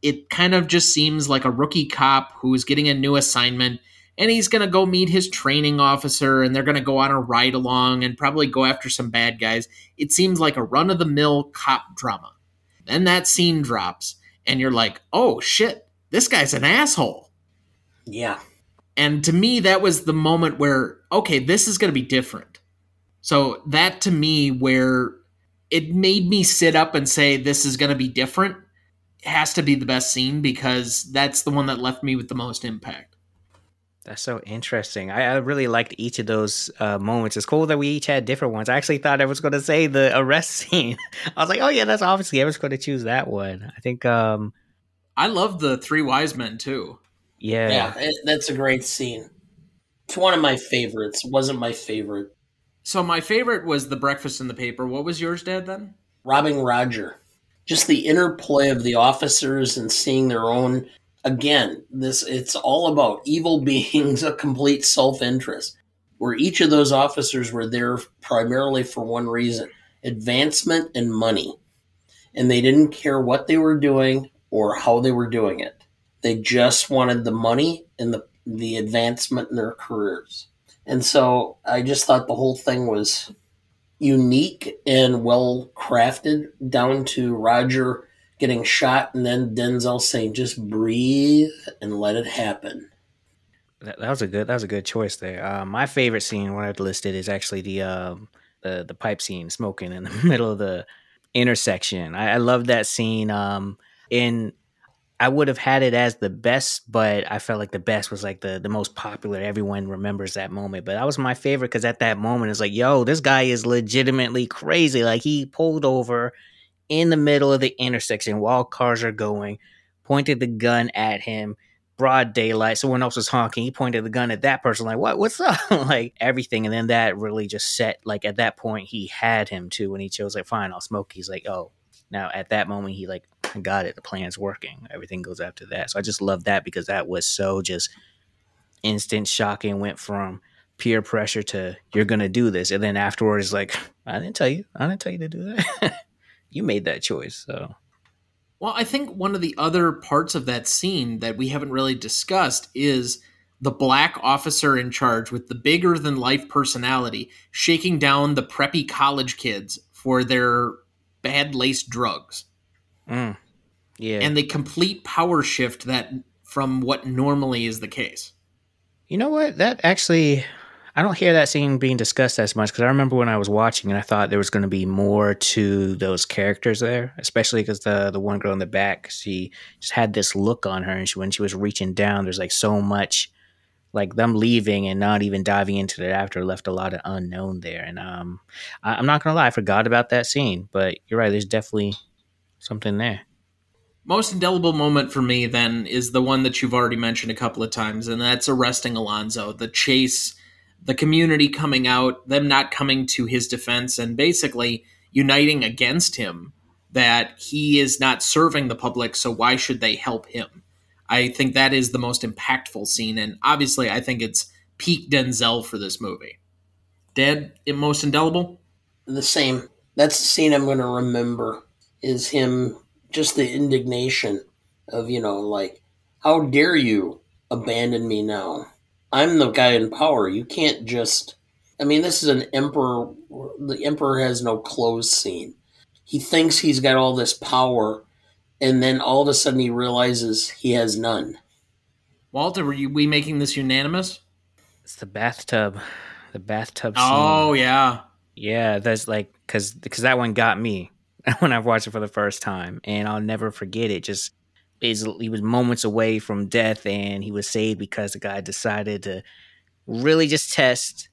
it kind of just seems like a rookie cop who is getting a new assignment and he's going to go meet his training officer and they're going to go on a ride along and probably go after some bad guys. It seems like a run of the mill cop drama. Then that scene drops and you're like, oh shit, this guy's an asshole. Yeah. And to me, that was the moment where, okay, this is going to be different. So that to me, where it made me sit up and say, this is going to be different, has to be the best scene because that's the one that left me with the most impact. That's so interesting. I, I really liked each of those uh, moments. It's cool that we each had different ones. I actually thought I was going to say the arrest scene. I was like, oh yeah, that's obviously I was going to choose that one. I think, um, I love the Three Wise Men too. yeah, Yeah, it, that's a great scene. It's one of my favorites. It wasn't my favorite. So my favorite was the breakfast in the paper. What was yours, Dad? Then Robbing Roger. Just the interplay of the officers and seeing their own again, this it's all about evil beings, a complete self-interest. Where each of those officers were there primarily for one reason, advancement and money. and they didn't care what they were doing or how they were doing it. They just wanted the money and the, the advancement in their careers. And so I just thought the whole thing was unique and well crafted, down to Roger getting shot and then Denzel saying, just breathe and let it happen. That, that was a good. That was a good choice there. Uh, my favorite scene, what I've listed, is actually the um, the the pipe scene, smoking in the middle of the intersection. I, I love that scene. Um, in I would have had it as the best, but I felt like the best was like the the most popular. Everyone remembers that moment, but that was my favorite because at that moment it's like, yo, this guy is legitimately crazy. Like he pulled over in the middle of the intersection while cars are going, pointed the gun at him broad daylight. Someone else was honking. He pointed the gun at that person, like, what? What's up? like everything. And then that really just set, like, at that point, he had him too. When he chose, like, fine, I'll smoke. He's like, oh, now at that moment, he, like, got it. The plan's working. Everything goes after that. So I just love that because that was so just instant shocking. Went from peer pressure to, you're to do this. And then afterwards, like, I didn't tell you. I didn't tell you to do that. you made that choice. So well, I think one of the other parts of that scene that we haven't really discussed is the black officer in charge with the bigger than life personality shaking down the preppy college kids for their bad laced drugs. Mm. Yeah. And the complete power shift that from what normally is the case. You know what? That actually I don't hear that scene being discussed as much because I remember when I was watching and I thought there was going to be more to those characters there, especially because the the one girl in the back, she just had this look on her, and she, when she was reaching down, there's like so much, like them leaving and not even diving into it after left a lot of unknown there. And um, I, I'm not gonna lie, I forgot about that scene, but you're right, there's definitely something there. Most indelible moment for me then is the one that you've already mentioned a couple of times, and that's arresting Alonzo. The chase the community coming out, them not coming to his defense, and basically uniting against him that he is not serving the public, so why should they help him? I think that is the most impactful scene, and obviously, I think it's peak Denzel for this movie. Dead, most indelible? The same. That's the scene I'm going to remember is him, just the indignation of, you know, like, how dare you abandon me now? I'm the guy in power. You can't just. I mean, this is an emperor. The emperor has no clothes scene. He thinks he's got all this power, and then all of a sudden he realizes he has none. Walter, were you we making this unanimous? It's the bathtub, the bathtub. Oh, scene. Oh yeah, yeah. That's like because because that one got me when I watched it for the first time, and I'll never forget it. Just is he was moments away from death and he was saved because the guy decided to really just test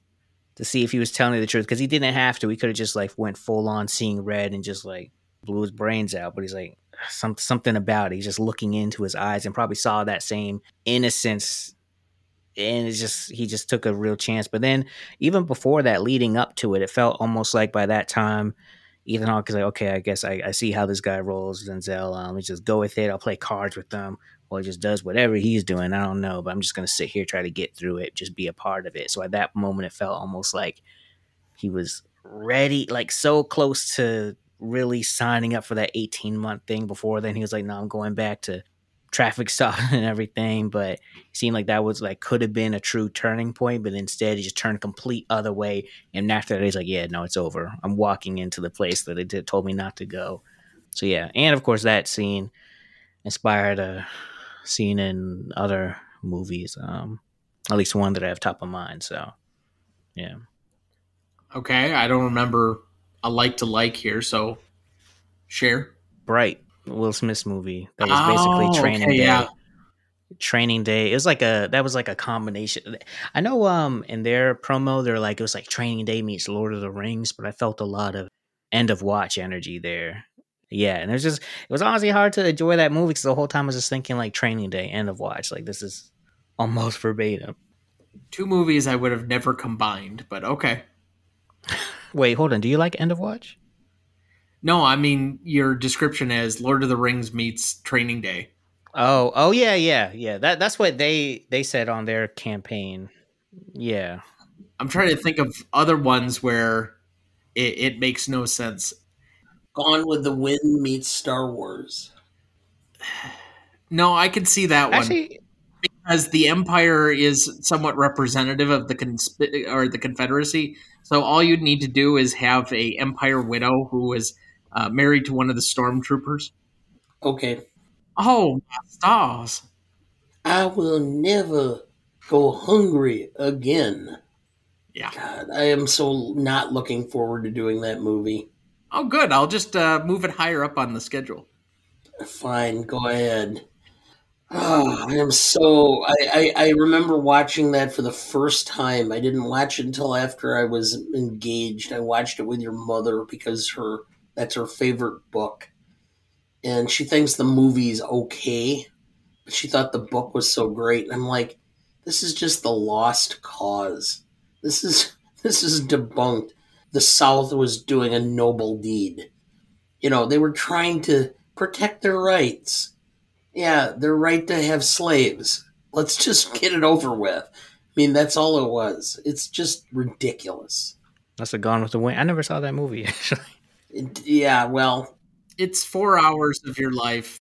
to see if he was telling the truth because he didn't have to. He could have just like went full on seeing red and just like blew his brains out. But he's like some something about it. He's just looking into his eyes and probably saw that same innocence. And it's just he just took a real chance. But then even before that, leading up to it, it felt almost like by that time Ethan Hawke is like, okay, I guess I, I see how this guy rolls. Denzel, um, let's just go with it. I'll play cards with them, or he just does whatever he's doing. I don't know, but I'm just gonna sit here, try to get through it, just be a part of it. So at that moment, it felt almost like he was ready, like so close to really signing up for that 18 month thing. Before then, he was like, no, I'm going back to traffic stop and everything, but it seemed like that was like could have been a true turning point, but instead he just turned complete other way. And after that, he's like, "Yeah, no, it's over. I'm walking into the place that they did, told me not to go." So yeah, and of course that scene inspired a scene in other movies, um, at least one that I have top of mind. So yeah. Okay, I don't remember a like to like here, so share. Bright. Will Smith's movie that was basically oh, Training okay, Day. Yeah. Training Day. It was like a that was like a combination. I know um in their promo they're like it was like Training Day meets Lord of the Rings, but I felt a lot of end of watch energy there. Yeah, and it was just it was honestly hard to enjoy that movie because the whole time I was just thinking like Training Day, end of watch. Like this is almost verbatim. Two movies I would have never combined, but okay. Wait, hold on. Do you like End of Watch? No, I mean your description as Lord of the Rings meets Training Day. Oh, oh yeah, yeah, yeah. That that's what they they said on their campaign. Yeah. I'm trying to think of other ones where it, it makes no sense. Gone with the Wind meets Star Wars. No, I can see that one because the Empire is somewhat representative of the consp- or the Confederacy. So all you'd need to do is have a Empire widow who is uh, married to one of the stormtroopers. Okay. Oh, my stars! I will never go hungry again. Yeah. God, I am so not looking forward to doing that movie. Oh, good. I'll just uh, move it higher up on the schedule. Fine, go ahead. Oh, I am so. I, I, I remember watching that for the first time. I didn't watch it until after I was engaged. I watched it with your mother because her that's her favorite book, and she thinks the movie's okay, but she thought the book was so great. And I'm like, this is just the lost cause. This is this is debunked. The South was doing a noble deed. You know, they were trying to protect their rights. Yeah, their right to have slaves. Let's just get it over with. I mean, that's all it was. It's just ridiculous. that's a Gone with the Wind. I never saw that movie actually. Yeah, well, It's four hours of your life.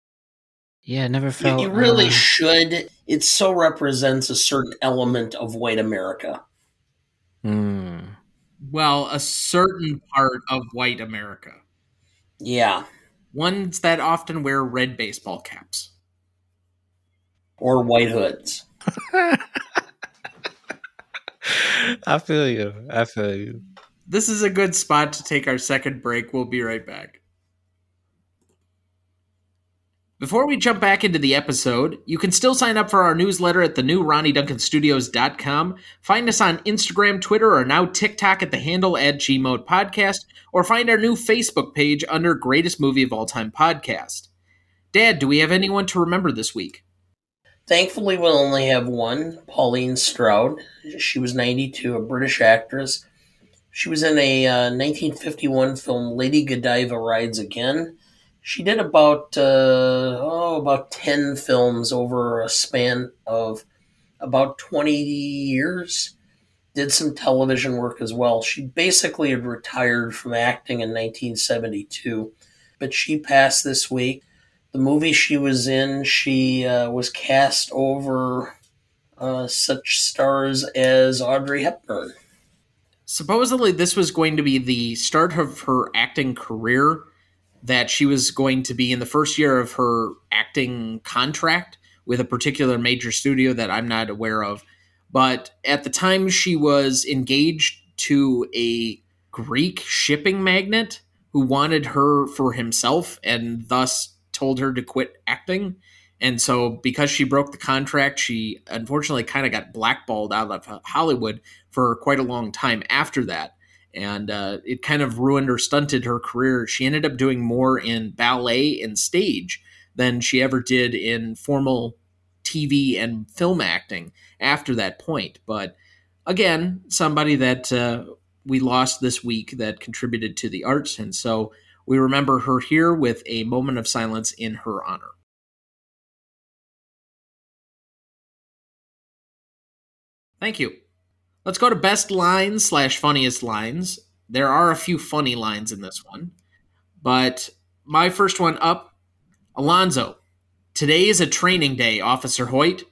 Yeah, never you, felt. you really uh, should. It so represents a certain element of white America. hmm. Well, a certain part of white America. Yeah, Ones that often wear red baseball caps. or white hoods. I feel you. I feel you. This is a good spot to take our second break. We'll be right back. Before we jump back into the episode, you can still sign up for our newsletter at the new RonnyDuncanStudios.com. Find us on Instagram, Twitter, or now TikTok at the handle at GMOAT Podcast, or find our new Facebook page under Greatest Movie of All Time Podcast. Dad, do we have anyone to remember this week? Thankfully, we'll only have one Pauline Stroud. She was 92, a British actress. She was in a uh, 1951 film, Lady Godiva Rides Again. She did about uh, oh about 10 films over a span of about 20 years. Did some television work as well. She basically had retired from acting in 1972, but she passed this week the movie she was in, she uh, was cast over uh, such stars as Audrey Hepburn. Supposedly, this was going to be the start of her acting career, that she was going to be in the first year of her acting contract with a particular major studio that I'm not aware of. But at the time, she was engaged to a Greek shipping magnate who wanted her for himself and thus told her to quit acting. And so, because she broke the contract, she unfortunately kind of got blackballed out of Hollywood for quite a long time after that. And uh, it kind of ruined or stunted her career. She ended up doing more in ballet and stage than she ever did in formal TV and film acting after that point. But again, somebody that uh, we lost this week that contributed to the arts. And so we remember her here with a moment of silence in her honor. Thank you. Let's go to best lines slash funniest lines. There are a few funny lines in this one, but my first one up Alonzo, today is a training day, Officer Hoyt.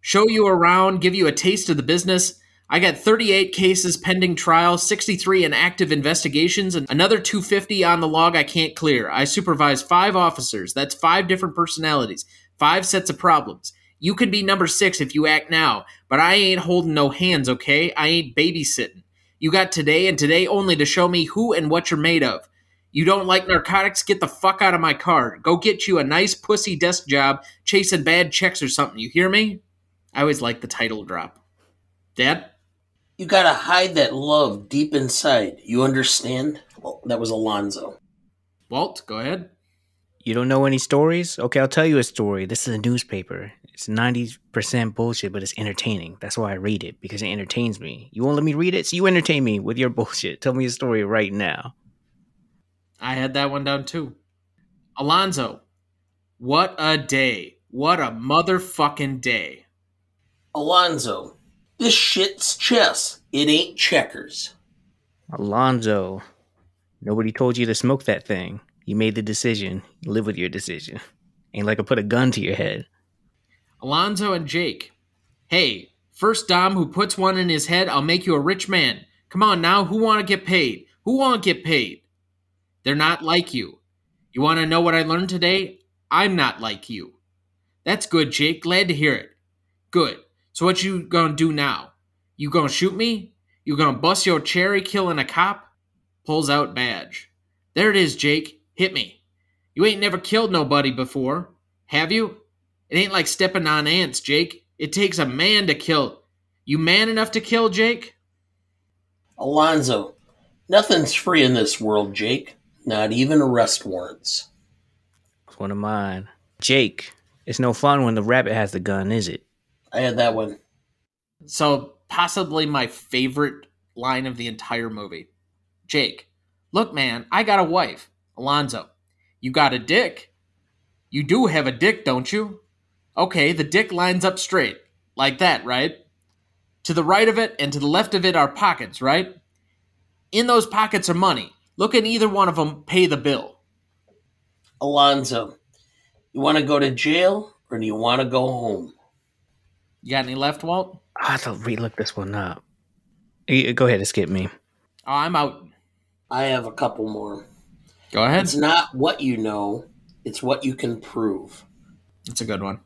Show you around, give you a taste of the business. I got 38 cases pending trial, 63 in active investigations, and another 250 on the log I can't clear. I supervise five officers. That's five different personalities, five sets of problems. You can be number six if you act now, but I ain't holding no hands, okay? I ain't babysitting. You got today and today only to show me who and what you're made of. You don't like narcotics? Get the fuck out of my car. Go get you a nice pussy desk job chasing bad checks or something. You hear me? I always like the title drop. Dad? You gotta hide that love deep inside. You understand? Well, that was Alonzo. Walt, go ahead. You don't know any stories? Okay, I'll tell you a story. This is a newspaper. It's 90% bullshit, but it's entertaining. That's why I read it, because it entertains me. You won't let me read it? So you entertain me with your bullshit. Tell me a story right now. I had that one down too. Alonzo, what a day. What a motherfucking day. Alonzo, this shit's chess. It ain't checkers. Alonzo, nobody told you to smoke that thing. You made the decision. Live with your decision. Ain't like I put a gun to your head. Alonzo and Jake. Hey, first Dom who puts one in his head, I'll make you a rich man. Come on now, who want to get paid? Who want to get paid? They're not like you. You want to know what I learned today? I'm not like you. That's good, Jake. Glad to hear it. Good. So what you gonna do now? You gonna shoot me? You gonna bust your cherry killing a cop? Pulls out badge. There it is, Jake. Hit me. You ain't never killed nobody before, have you? It ain't like stepping on ants, Jake. It takes a man to kill. You man enough to kill, Jake? Alonzo, nothing's free in this world, Jake. Not even arrest warrants. It's one of mine. Jake, it's no fun when the rabbit has the gun, is it? I had that one. So, possibly my favorite line of the entire movie. Jake, look, man, I got a wife. Alonzo, you got a dick? You do have a dick, don't you? Okay, the dick lines up straight. Like that, right? To the right of it and to the left of it are pockets, right? In those pockets are money. Look at either one of them pay the bill. Alonzo, you want to go to jail or do you want to go home? You got any left, Walt? I have to re-look this one up. Go ahead and skip me. Oh, I'm out. I have a couple more. Go ahead. It's not what you know, it's what you can prove. It's a good one.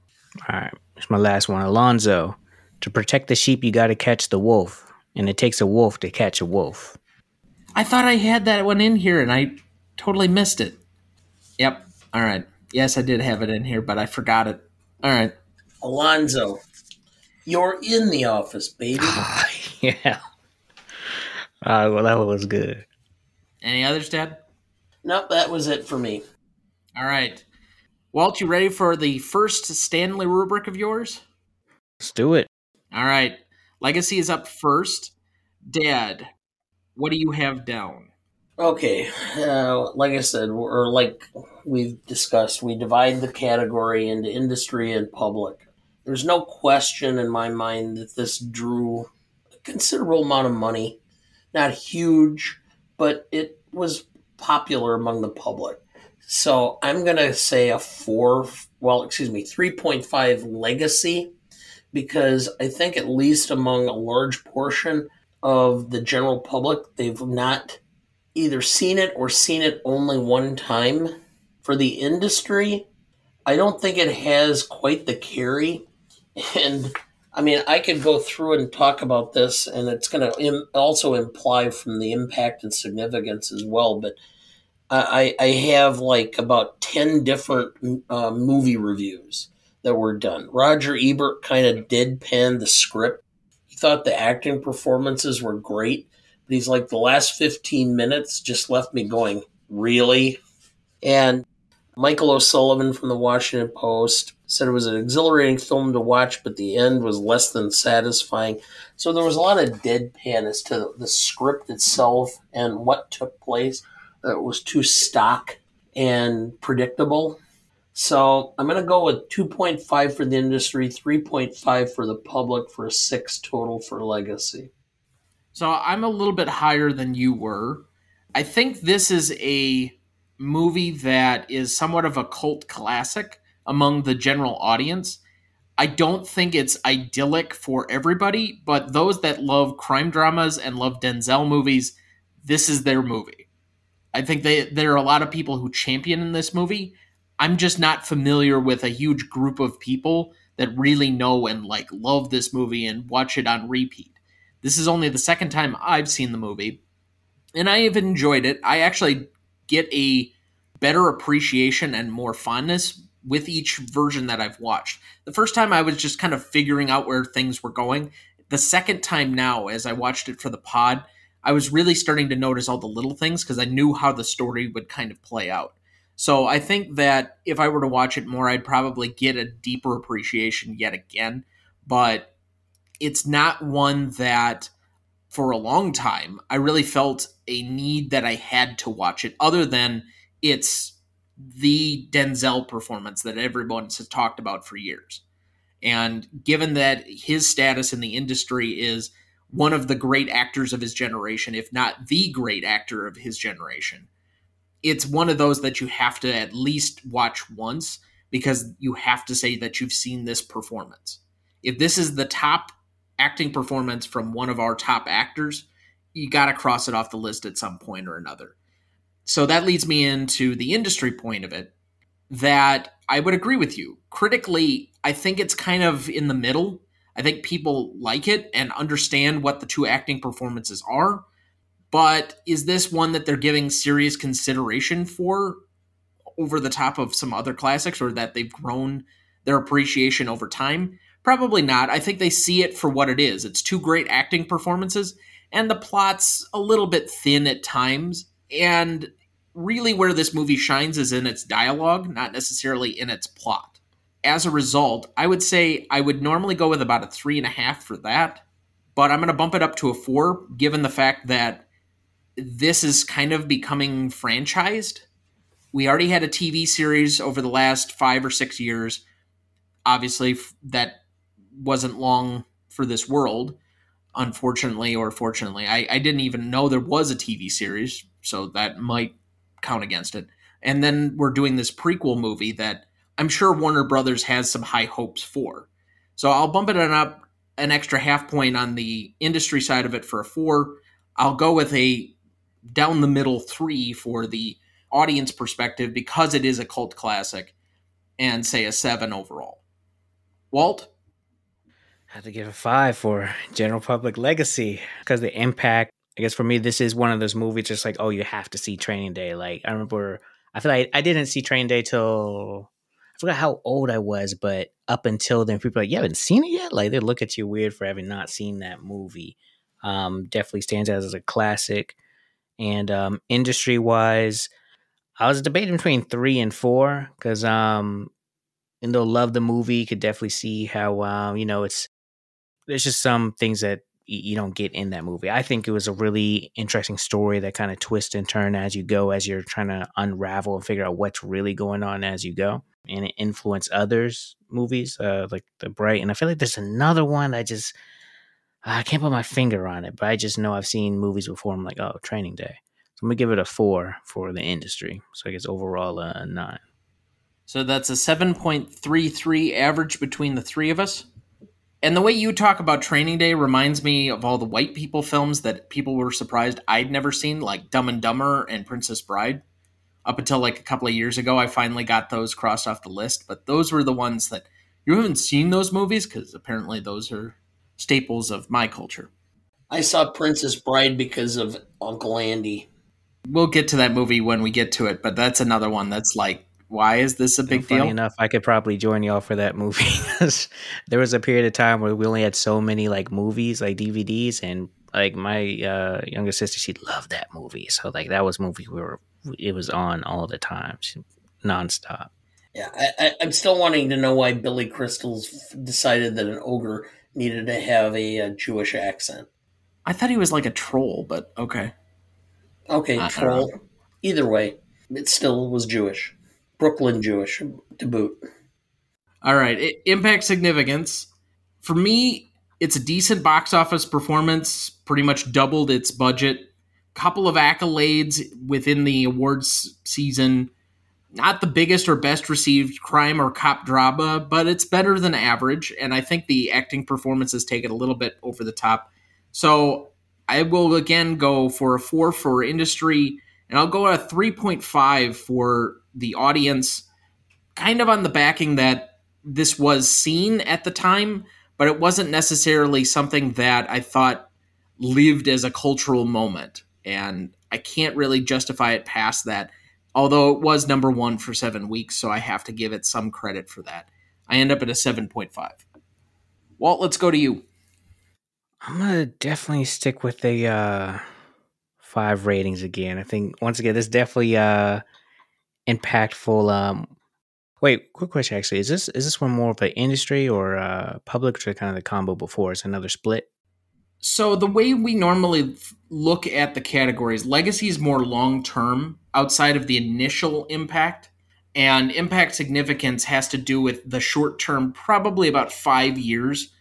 All right, it's my last one. Alonzo, to protect the sheep, you got to catch the wolf, and it takes a wolf to catch a wolf. I thought I had that one in here and I totally missed it. Yep. All right. Yes, I did have it in here, but I forgot it. All right. Alonzo, you're in the office, baby. yeah. Uh, well, that was good. Any others, Dad? nope, that was it for me. All right. Walt, you ready for the first Stanley rubric of yours? Let's do it. All right. Legacy is up first. Dad, what do you have down? Okay, uh, like I said, or like we've discussed, we divide the category into industry and public. There's no question in my mind that this drew a considerable amount of money. Not huge, but it was popular among the public. So I'm going to say a four, well, excuse me, 3.5 legacy, because I think at least among a large portion of the general public, they've not either seen it or seen it only one time. For the industry, I don't think it has quite the carry. And I mean, I could go through and talk about this, and it's going to Im- also imply from the impact and significance as well. But I, I have like about 10 different uh, movie reviews that were done. Roger Ebert kind of deadpanned the script. He thought the acting performances were great, but he's like, the last 15 minutes just left me going, really? And Michael O'Sullivan from the Washington Post said it was an exhilarating film to watch, but the end was less than satisfying. So there was a lot of deadpan as to the script itself and what took place that was too stock and predictable. So I'm going to go with 2.5 for the industry, 3.5 for the public, for a six total for legacy. So I'm a little bit higher than you were. I think this is a movie that is somewhat of a cult classic among the general audience. I don't think it's idyllic for everybody, but those that love crime dramas and love Denzel movies, this is their movie. I think they, there are a lot of people who champion in this movie. I'm just not familiar with a huge group of people that really know and like love this movie and watch it on repeat. This is only the second time I've seen the movie, and I have enjoyed it. I actually get a better appreciation and more fondness with each version that I've watched. The first time I was just kind of figuring out where things were going. The second time now, as I watched it for the pod, I was really starting to notice all the little things because I knew how the story would kind of play out. So I think that if I were to watch it more, I'd probably get a deeper appreciation yet again. But it's not one that, for a long time, I really felt a need that I had to watch it, other than it's the Denzel performance that everyone has talked about for years. And given that his status in the industry is one of the great actors of his generation, if not the great actor of his generation, it's one of those that you have to at least watch once because you have to say that you've seen this performance. If this is the top acting performance from one of our top actors, you got to cross it off the list at some point or another. So that leads me into the industry point of it that I would agree with you. Critically, I think it's kind of in the middle. I think people like it and understand what the two acting performances are. But is this one that they're giving serious consideration for over the top of some other classics or that they've grown their appreciation over time? Probably not. I think they see it for what it is. It's two great acting performances, and the plot's a little bit thin at times. And really, where this movie shines is in its dialogue, not necessarily in its plot. As a result, I would say I would normally go with about a three and a half for that, but I'm going to bump it up to a four, given the fact that this is kind of becoming franchised. We already had a TV series over the last five or six years. Obviously, that wasn't long for this world, unfortunately or fortunately. I, I didn't even know there was a TV series, so that might count against it. And then we're doing this prequel movie that I'm sure Warner Brothers has some high hopes for. So I'll bump it up an extra half point on the industry side of it for a four. I'll go with a down the middle three for the audience perspective because it is a cult classic and say a seven overall. Walt? I have to give a five for general public legacy because the impact. I guess for me, this is one of those movies just like, oh, you have to see Training Day. Like, I remember, I feel like I didn't see Training Day till forgot how old I was, but up until then, people like, you haven't seen it yet? Like, they look at you weird for having not seen that movie. Um, definitely stands out as a classic. And um, industry wise, I was debating between three and four because, um, and though love the movie, could definitely see how um, you know it's there's just some things that you don't get in that movie. I think it was a really interesting story that kind of twist and turn as you go, as you're trying to unravel and figure out what's really going on as you go, and it influenced others' movies, uh, like The Bright. And I feel like there's another one I just I can't put my finger on it, but I just know I've seen movies before. I'm like, oh, Training Day. So I'm gonna give it a four for the industry. So I guess overall a nine. So that's a seven point three three average between the three of us. And the way you talk about Training Day reminds me of all the white people films that people were surprised I'd never seen, like Dumb and Dumber and Princess Bride. Up until like a couple of years ago, I finally got those crossed off the list. But those were the ones that you haven't seen those movies because apparently those are staples of my culture. I saw Princess Bride because of Uncle Andy. We'll get to that movie when we get to it, but that's another one that's like, why is this a big Funny deal? enough, I could probably join y'all for that movie. there was a period of time where we only had so many like movies, like DVDs, and like my uh, younger sister, she loved that movie. So like that was movie we were it was on all the time, she, nonstop. Yeah, I, am still wanting to know why Billy Crystal's decided that an ogre needed to have a, a Jewish accent. I thought he was like a troll, but okay. Okay, I- I troll. don't Either way, it still was Jewish. Brooklyn Jewish to boot. All right, I- impact significance. For me, it's a decent box office performance, pretty much doubled its budget. Couple of accolades within the awards season. Not the biggest or best received crime or cop drama, but it's better than average. And I think the acting performances take it a little bit over the top. So I will again go for a four for industry, and I'll go a 3.5 for the audience, kind of on the backing that this was seen at the time, but it wasn't necessarily something that I thought lived as a cultural moment. And I can't really justify it past that, although it was number one for seven weeks, so I have to give it some credit for that. I end up at a 7.5. Walt, let's go to you. I'm gonna definitely stick with the uh, five ratings again. I think once again, this definitely uh, impactful. Um, wait, quick question. Actually, is this is this one more of an industry or uh, public, or kind of the combo before? It's another split. So the way we normally look at the categories, legacy is more long term outside of the initial impact, and impact significance has to do with the short term, probably about five years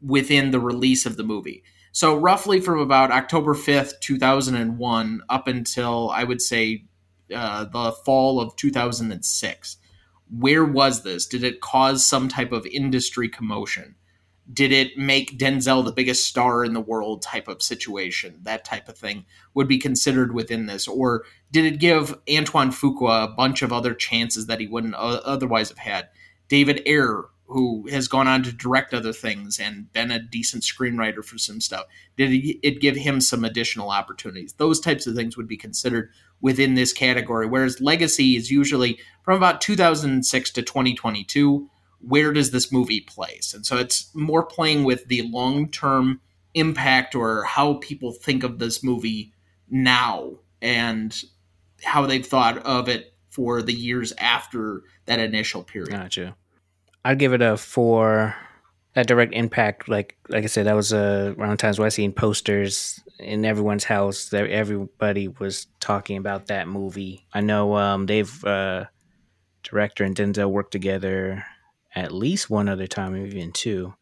within the release of the movie. So roughly from about October fifth, two thousand and one, up until I would say uh, the fall of 2006. Where was this? Did it cause some type of industry commotion? Did it make Denzel the biggest star in the world type of situation? That type of thing would be considered within this. Or did it give Antoine Fuqua a bunch of other chances that he wouldn't otherwise have had? David Ayer who has gone on to direct other things and been a decent screenwriter for some stuff. Did it give him some additional opportunities? Those types of things would be considered within this category. Whereas legacy is usually from about 2006 to 2022. Where does this movie place? And so it's more playing with the long term impact or how people think of this movie now and how they've thought of it for the years after that initial period. Gotcha. I'd give it a four. That direct impact, like like I said, that was uh, around times where I seen posters in everyone's house. That everybody was talking about that movie. I know um, they've uh, director and Denzel worked together at least one other time, maybe even two.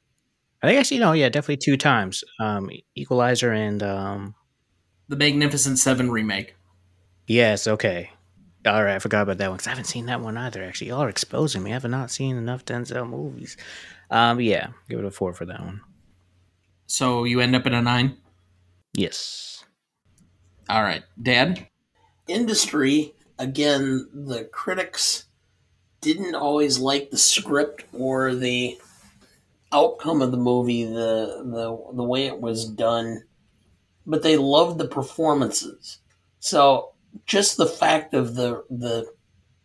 I think actually no, yeah, definitely two times. Um, Equalizer and um, the Magnificent Seven remake. Yes, okay. All right, I forgot about that one because I haven't seen that one either. Actually, y'all are exposing me. I have not seen enough Denzel movies. Um, yeah, give it a four for that one. So you end up at a nine. Yes. All right, Dad. Industry again. The critics didn't always like the script or the outcome of the movie, the the the way it was done, but they loved the performances. So just the fact of the the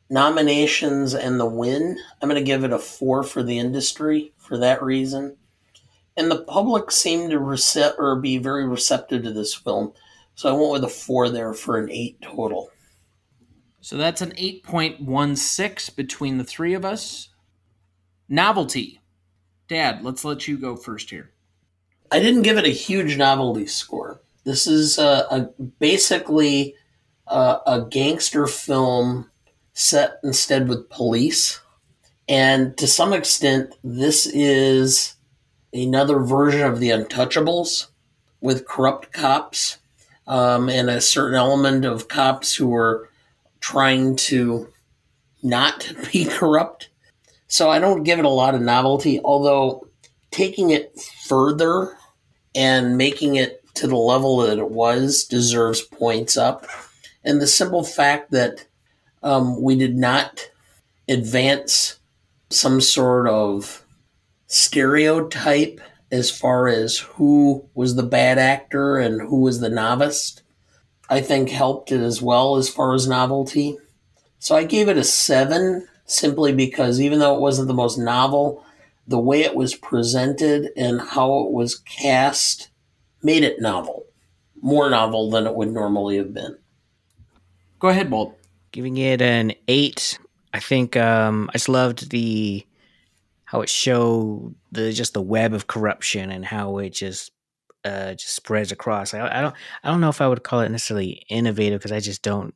nominations and the win, I'm going to give it a four for the industry for that reason. And the public seemed to recept or be very receptive to this film, so I went with a four there for an eight total. So that's an eight point one six between the three of us. Novelty, Dad. Let's let you go first here. I didn't give it a huge novelty score. This is uh, a basically uh, a gangster film set instead with police. And to some extent, this is another version of The Untouchables with corrupt cops um, and a certain element of cops who are trying to not be corrupt. So I don't give it a lot of novelty, although taking it further and making it to the level that it was deserves points up and the simple fact that um, we did not advance some sort of stereotype as far as who was the bad actor and who was the novice, I think helped it as well as far as novelty. So I gave it a seven simply because even though it wasn't the most novel, the way it was presented and how it was cast made it novel, more novel than it would normally have been. Go ahead, Walt. Giving it an eight. I think um, I just loved the how it showed the just the web of corruption and how it just uh, just spreads across. I, I don't I don't know if I would call it necessarily innovative because I just don't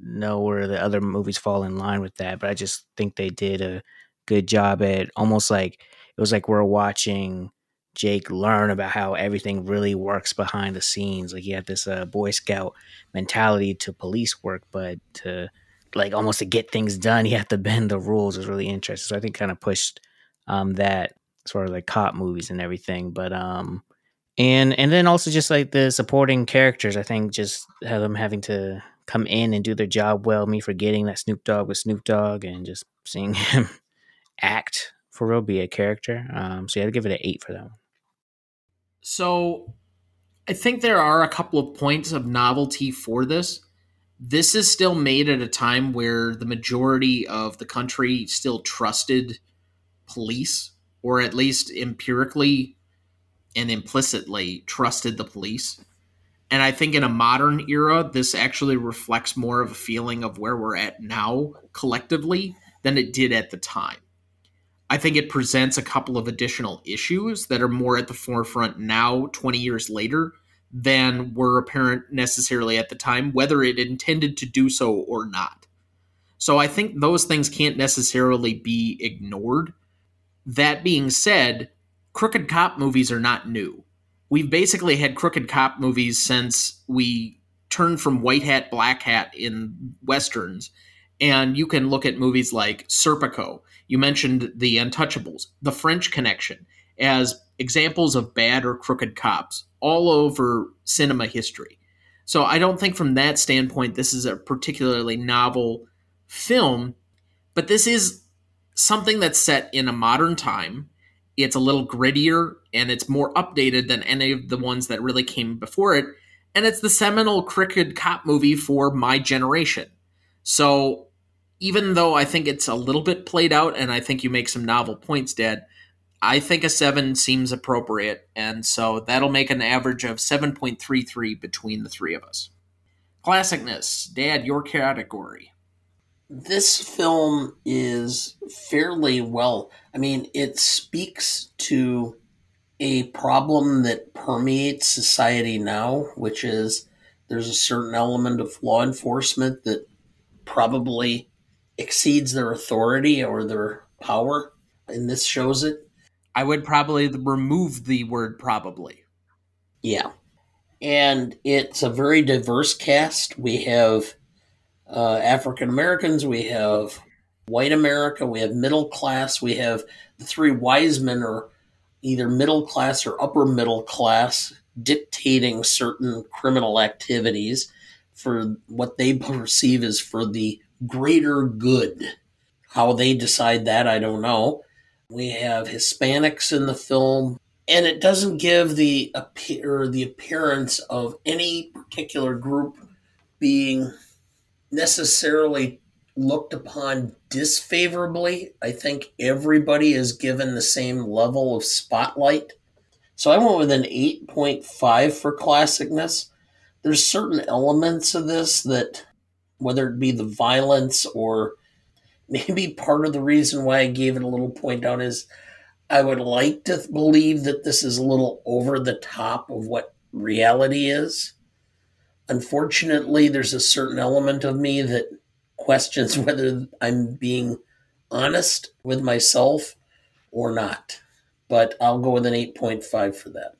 know where the other movies fall in line with that. But I just think they did a good job at almost like it was like we're watching Jake learn about how everything really works behind the scenes. Like he had this uh, Boy Scout mentality to police work, but to like almost to get things done, he had to bend the rules. was really interesting. So I think kind of pushed um, that sort of like cop movies and everything. But um, and and then also just like the supporting characters, I think just have them having to come in and do their job well. Me forgetting that Snoop Dogg was Snoop Dogg and just seeing him act for real, be a character. Um, so you I'd give it an eight for that one. So I think there are a couple of points of novelty for this. This is still made at a time where the majority of the country still trusted police, or at least empirically and implicitly trusted the police. And I think in a modern era, this actually reflects more of a feeling of where we're at now collectively than it did at the time. I think it presents a couple of additional issues that are more at the forefront now, 20 years later, than were apparent necessarily at the time, whether it intended to do so or not. So I think those things can't necessarily be ignored. That being said, crooked cop movies are not new. We've basically had crooked cop movies since we turned from white hat, black hat in westerns, and you can look at movies like Serpico. You mentioned The Untouchables, The French Connection, as examples of bad or crooked cops all over cinema history. So I don't think from that standpoint this is a particularly novel film, but this is something that's set in a modern time. It's a little grittier and it's more updated than any of the ones that really came before it. And it's the seminal crooked cop movie for my generation. So even though I think it's a little bit played out and I think you make some novel points, Dad, I think a seven seems appropriate, and so that'll make an average of 7.33 between the three of us. Classicness, Dad, your category. This film is fairly well, I mean, it speaks to a problem that permeates society now, which is there's a certain element of law enforcement that probably exceeds their authority or their power, and this shows it I would probably remove the word probably. Yeah. And it's a very diverse cast. We have uh, African Americans, we have white America, we have middle class, we have the three wise men are either middle class or upper middle class dictating certain criminal activities for what they perceive as for the greater good. How they decide that, I don't know. We have Hispanics in the film, and it doesn't give the appear the appearance of any particular group being necessarily looked upon disfavorably. I think everybody is given the same level of spotlight. So I went with an 8.5 for classicness. There's certain elements of this that, whether it be the violence or maybe part of the reason why I gave it a little point down is I would like to believe that this is a little over the top of what reality is. Unfortunately, there's a certain element of me that questions whether I'm being honest with myself or not. But I'll go with an 8.5 for that.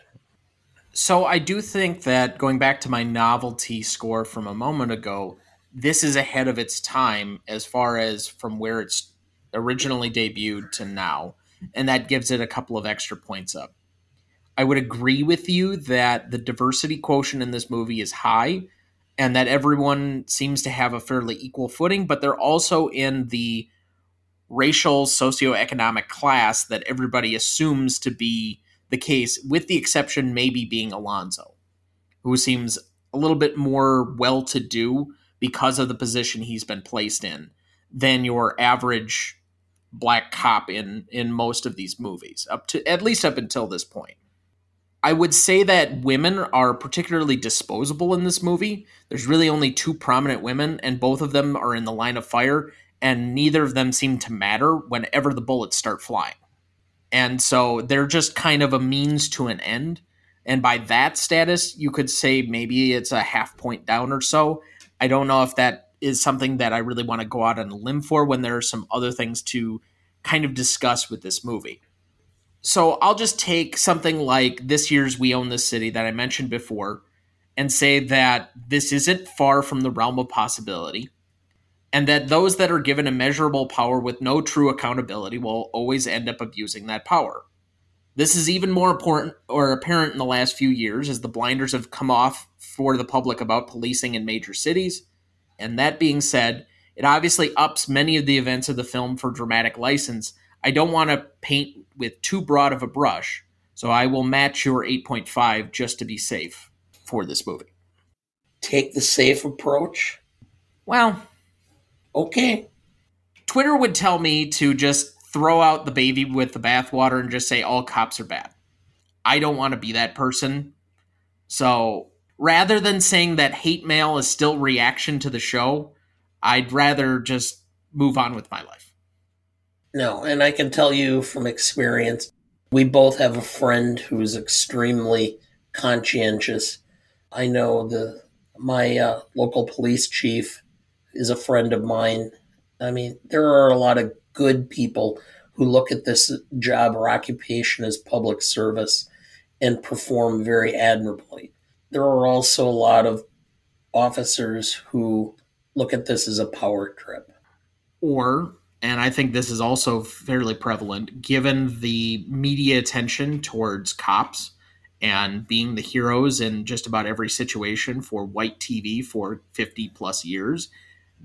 So I do think that going back to my novelty score from a moment ago, this is ahead of its time as far as from where it's originally debuted to now, and that gives it a couple of extra points up. I would agree with you that the diversity quotient in this movie is high and that everyone seems to have a fairly equal footing, but they're also in the racial socioeconomic class that everybody assumes to be the case, with the exception maybe being Alonzo, who seems a little bit more well to do because of the position he's been placed in than your average black cop in in most of these movies up to at least up until this point. I would say that women are particularly disposable in this movie. There's really only two prominent women and both of them are in the line of fire and neither of them seem to matter whenever the bullets start flying. And so they're just kind of a means to an end. And by that status, you could say maybe it's a half point down or so. I don't know if that is something that I really want to go out on a limb for when there are some other things to kind of discuss with this movie. So I'll just take something like this year's We Own This City that I mentioned before and say that this isn't far from the realm of possibility, and that those that are given immeasurable power with no true accountability will always end up abusing that power. This is even more important or apparent in the last few years as the blinders have come off for the public about policing in major cities. And that being said, it obviously ups many of the events of the film for dramatic license. I don't want to paint with too broad of a brush, so I will match your 8.5 just to be safe for this movie. Take the safe approach? Well, okay. Twitter would tell me to just throw out the baby with the bathwater and just say all cops are bad. I don't want to be that person. So rather than saying that hate mail is still reaction to the show, I'd rather just move on with my life. No, and I can tell you from experience, we both have a friend who's extremely conscientious. I know the my uh, local police chief is a friend of mine. I mean, there are a lot of good people who look at this job or occupation as public service and perform very admirably there are also a lot of officers who look at this as a power trip. Or, and I think this is also fairly prevalent, given the media attention towards cops and being the heroes in just about every situation for white TV for 50 plus years,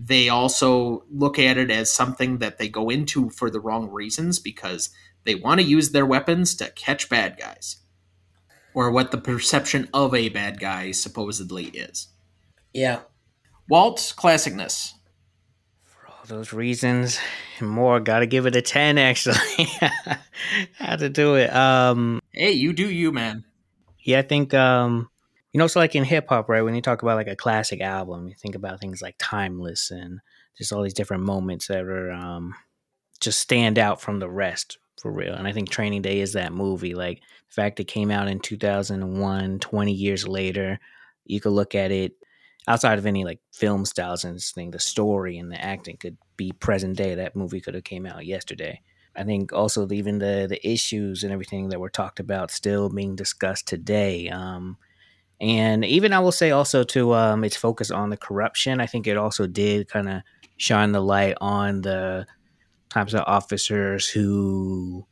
they also look at it as something that they go into for the wrong reasons because they want to use their weapons to catch bad guys or what the perception of a bad guy supposedly is. Yeah. Walt, classicness. For all those reasons and more, gotta give it a 10 actually. Had to do it. Um Hey, you do you, man. Yeah, I think um you know, so like in hip hop, right? When you talk about like a classic album, you think about things like timeless and just all these different moments that are um just stand out from the rest for real. And I think Training Day is that movie. Like the fact it came out in 2001, 20 years later, you could look at it outside of any like film styles and this thing, the story and the acting could be present day. That movie could have came out yesterday. I think also even the the issues and everything that were talked about still being discussed today. Um, and even I will say also to um, its focus on the corruption. I think it also did kind of shine the light on the types of officers who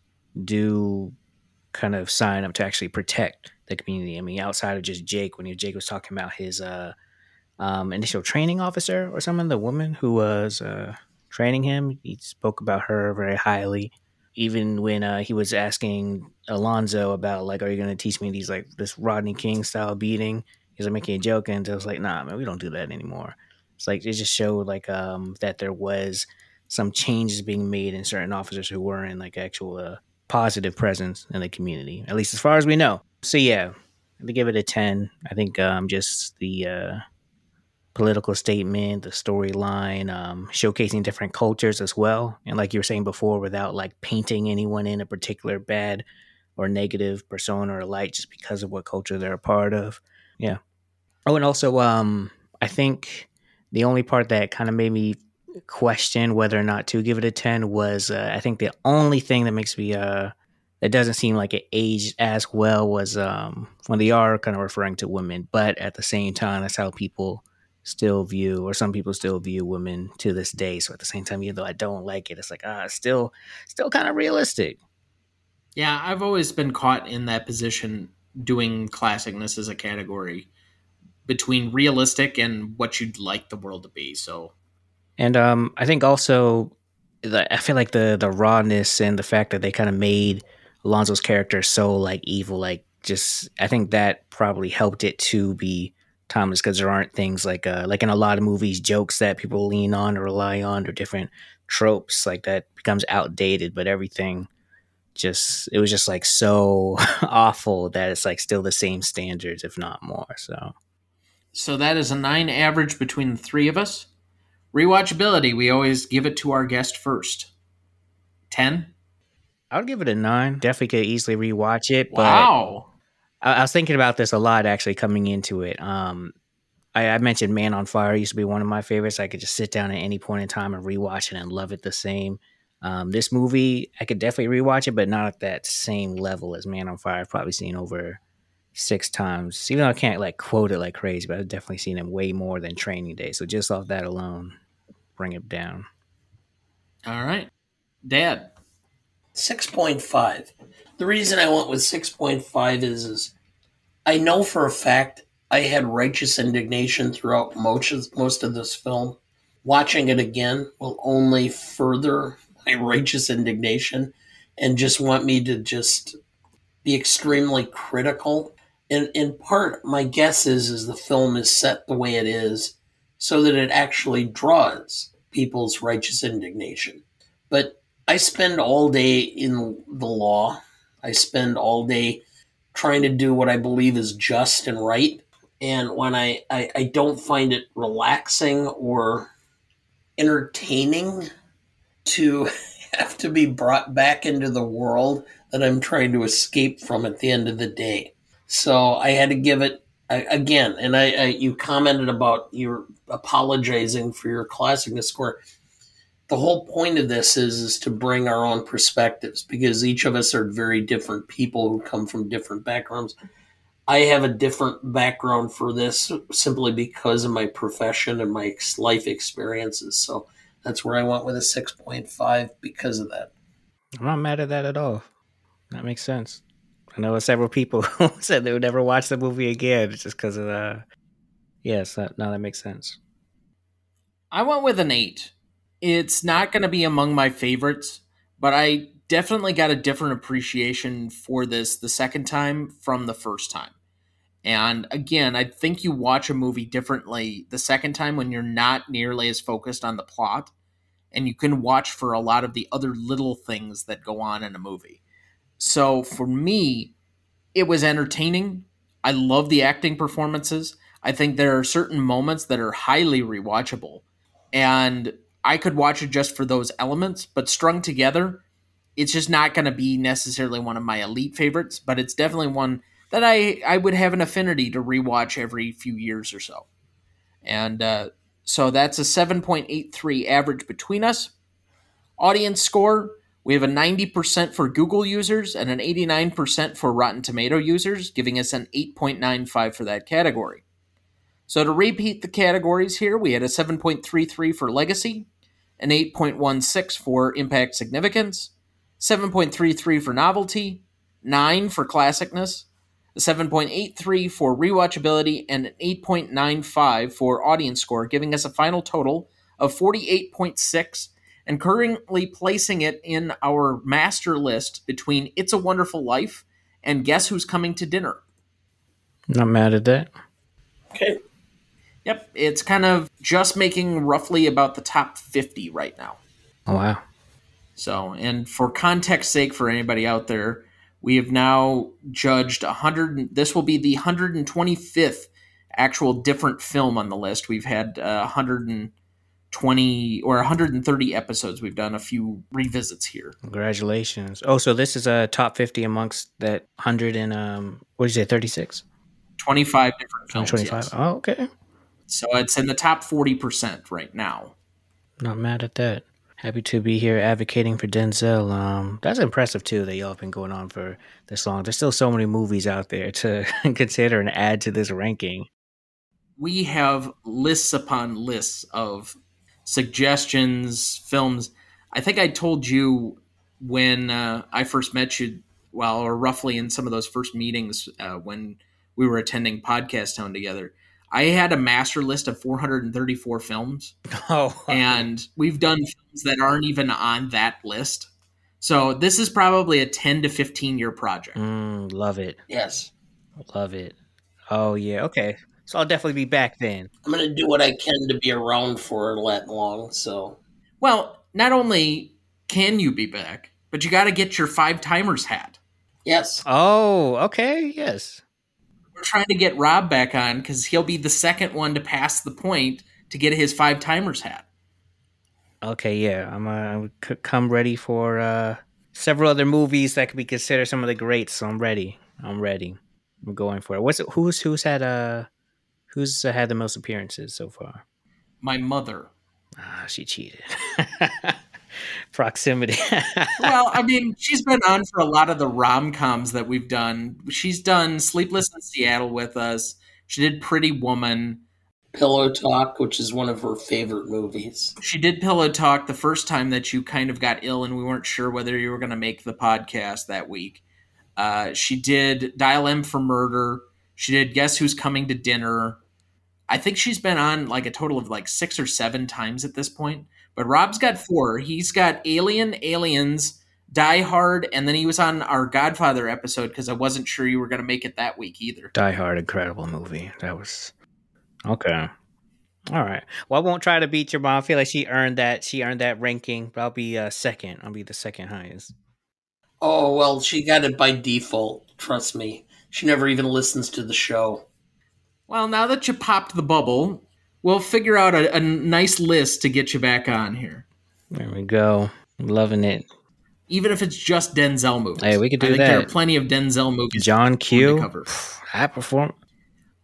do kind of sign up to actually protect the community. I mean, outside of just Jake, when Jake was talking about his uh, um, initial training officer or someone, the woman who was uh, training him, he spoke about her very highly. Even when uh, he was asking Alonzo about like, "Are you going to teach me these like this Rodney King style beating?" He's like making a joke, and I was like, "Nah, man, we don't do that anymore." It's like it just showed like um, that there was some changes being made in certain officers who were in like actual uh, positive presence in the community, at least as far as we know. So yeah, to give it a ten, I think um, just the uh, political statement, the storyline, um, showcasing different cultures as well, and like you were saying before, without like painting anyone in a particular bad or negative persona or light just because of what culture they're a part of. Yeah. Oh, and also, um, I think the only part that kind of made me question whether or not to give it a 10 was uh, I think the only thing that makes me uh that doesn't seem like it aged as well was um when they are kind of referring to women, but at the same time that's how people still view or some people still view women to this day. So at the same time, even though I don't like it, it's like ah still still kind of realistic. Yeah, I've always been caught in that position doing classicness as a category between realistic and what you'd like the world to be. So and um, I think also, the, I feel like the the rawness and the fact that they kind of made Alonzo's character so like evil, like just I think that probably helped it to be timeless because there aren't things like uh like in a lot of movies jokes that people lean on or rely on or different tropes like that becomes outdated, but everything just it was just like so awful that it's like still the same standards if not more so so that is a nine average between the three of us Rewatchability, we always give it to our guest first. 10? I would give it a 9. Definitely could easily rewatch it. wow. I, I, was thinking about this a lot actually coming into it. Um, I, I, mentioned Man on Fire used to be one of my favorites. I could just sit down at any point in time and rewatch it and love it the same. Um, this movie, I could definitely rewatch it, but not at that same level as Man on Fire. I've probably seen over six times. Even though I can't like quote it like crazy, but I've definitely seen him way more than Training Day. So just off that alone, bring it down. All right, Dad. Six point five. The reason I went with six point five is, is I know for a fact I had righteous indignation throughout most of, most of this film. Watching it again will only further my righteous indignation and just want me to just be extremely critical And in part, my guess is is the film is set the way it is so that it actually draws people's righteous indignation. But I spend all day in the law. I spend all day trying to do what I believe is just and right. And when I, I, I don't find it relaxing or entertaining to have to be brought back into the world that I'm trying to escape from at the end of the day. So I had to give it again. And I, I you commented about your apologizing for your classicness score. The whole point of this is is to bring our own perspectives because each of us are very different people who come from different backgrounds. I have a different background for this simply because of my profession and my life experiences. So that's where I went with a 6.5 because of that. I'm not mad at that at all. That makes sense. I know several people who said they would never watch the movie again just because of the. Yes, that, now that makes sense. I went with an eight. It's not going to be among my favorites, but I definitely got a different appreciation for this the second time from the first time. And again, I think you watch a movie differently the second time when you're not nearly as focused on the plot and you can watch for a lot of the other little things that go on in a movie. So for me, it was entertaining. I love the acting performances. I think there are certain moments that are highly rewatchable. And I could watch it just for those elements, but strung together, it's just not going to be necessarily one of my elite favorites, but it's definitely one that I, I would have an affinity to rewatch every few years or so. And uh, so that's a 7.83 average between us. Audience score we have a 90% for Google users and an 89% for Rotten Tomato users, giving us an 8.95 for that category. So to repeat the categories here, we had a 7.33 for Legacy, an 8.16 for Impact Significance, 7.33 for Novelty, 9 for Classicness, a 7.83 for Rewatchability, and an 8.95 for Audience Score, giving us a final total of 48.6 and currently placing it in our master list between It's a Wonderful Life and Guess Who's Coming to Dinner. Not mad at that. Okay. Yep, it's kind of just making roughly about the top 50 right now. Oh, wow. So, and for context sake for anybody out there, we have now judged 100 this will be the 125th actual different film on the list. We've had uh, 100 and 20 or 130 episodes we've done a few revisits here congratulations oh so this is a top 50 amongst that 100 and um what did you say 36 25 different films 25 yes. oh okay so it's in the top 40% right now not mad at that happy to be here advocating for denzel um that's impressive too that y'all have been going on for this long there's still so many movies out there to consider and add to this ranking we have lists upon lists of suggestions, films. I think I told you when uh, I first met you, well, or roughly in some of those first meetings uh, when we were attending Podcast Town together. I had a master list of 434 films. Oh. and we've done films that aren't even on that list. So this is probably a 10 to 15 year project. Mm, love it. Yes. Love it. Oh, yeah. Okay. So I'll definitely be back then. I'm going to do what I can to be around for that long. So, well, not only can you be back, but you got to get your five timers hat. Yes. Oh, okay. Yes. We're trying to get Rob back on because he'll be the second one to pass the point to get his five timers hat. Okay, yeah, I'm uh, come ready for uh, several other movies that could be considered some of the greats. So I'm ready. I'm ready. I'm going for it. What's it, who's who's had uh Who's uh, had the most appearances so far? My mother. Ah, she cheated. Proximity. well, I mean, she's been on for a lot of the rom coms that we've done. She's done Sleepless in Seattle with us. She did Pretty Woman. Pillow Talk, which is one of her favorite movies. She did Pillow Talk the first time that you kind of got ill and we weren't sure whether you were going to make the podcast that week. Uh, she did Dial M for Murder. She did Guess Who's Coming to Dinner. I think she's been on like a total of like six or seven times at this point. But Rob's got four. He's got Alien, Aliens, Die Hard, and then he was on our Godfather episode because I wasn't sure you were going to make it that week either. Die Hard, incredible movie. That was okay. All right. Well, I won't try to beat your mom. I feel like she earned that. She earned that ranking. But I'll be uh, second. I'll be the second highest. Oh well, she got it by default. Trust me. She never even listens to the show. Well, now that you popped the bubble, we'll figure out a, a nice list to get you back on here. There we go. loving it. Even if it's just Denzel movies. Hey, we could do that. I think that. There are plenty of Denzel movies. John Q. Cover. I perform.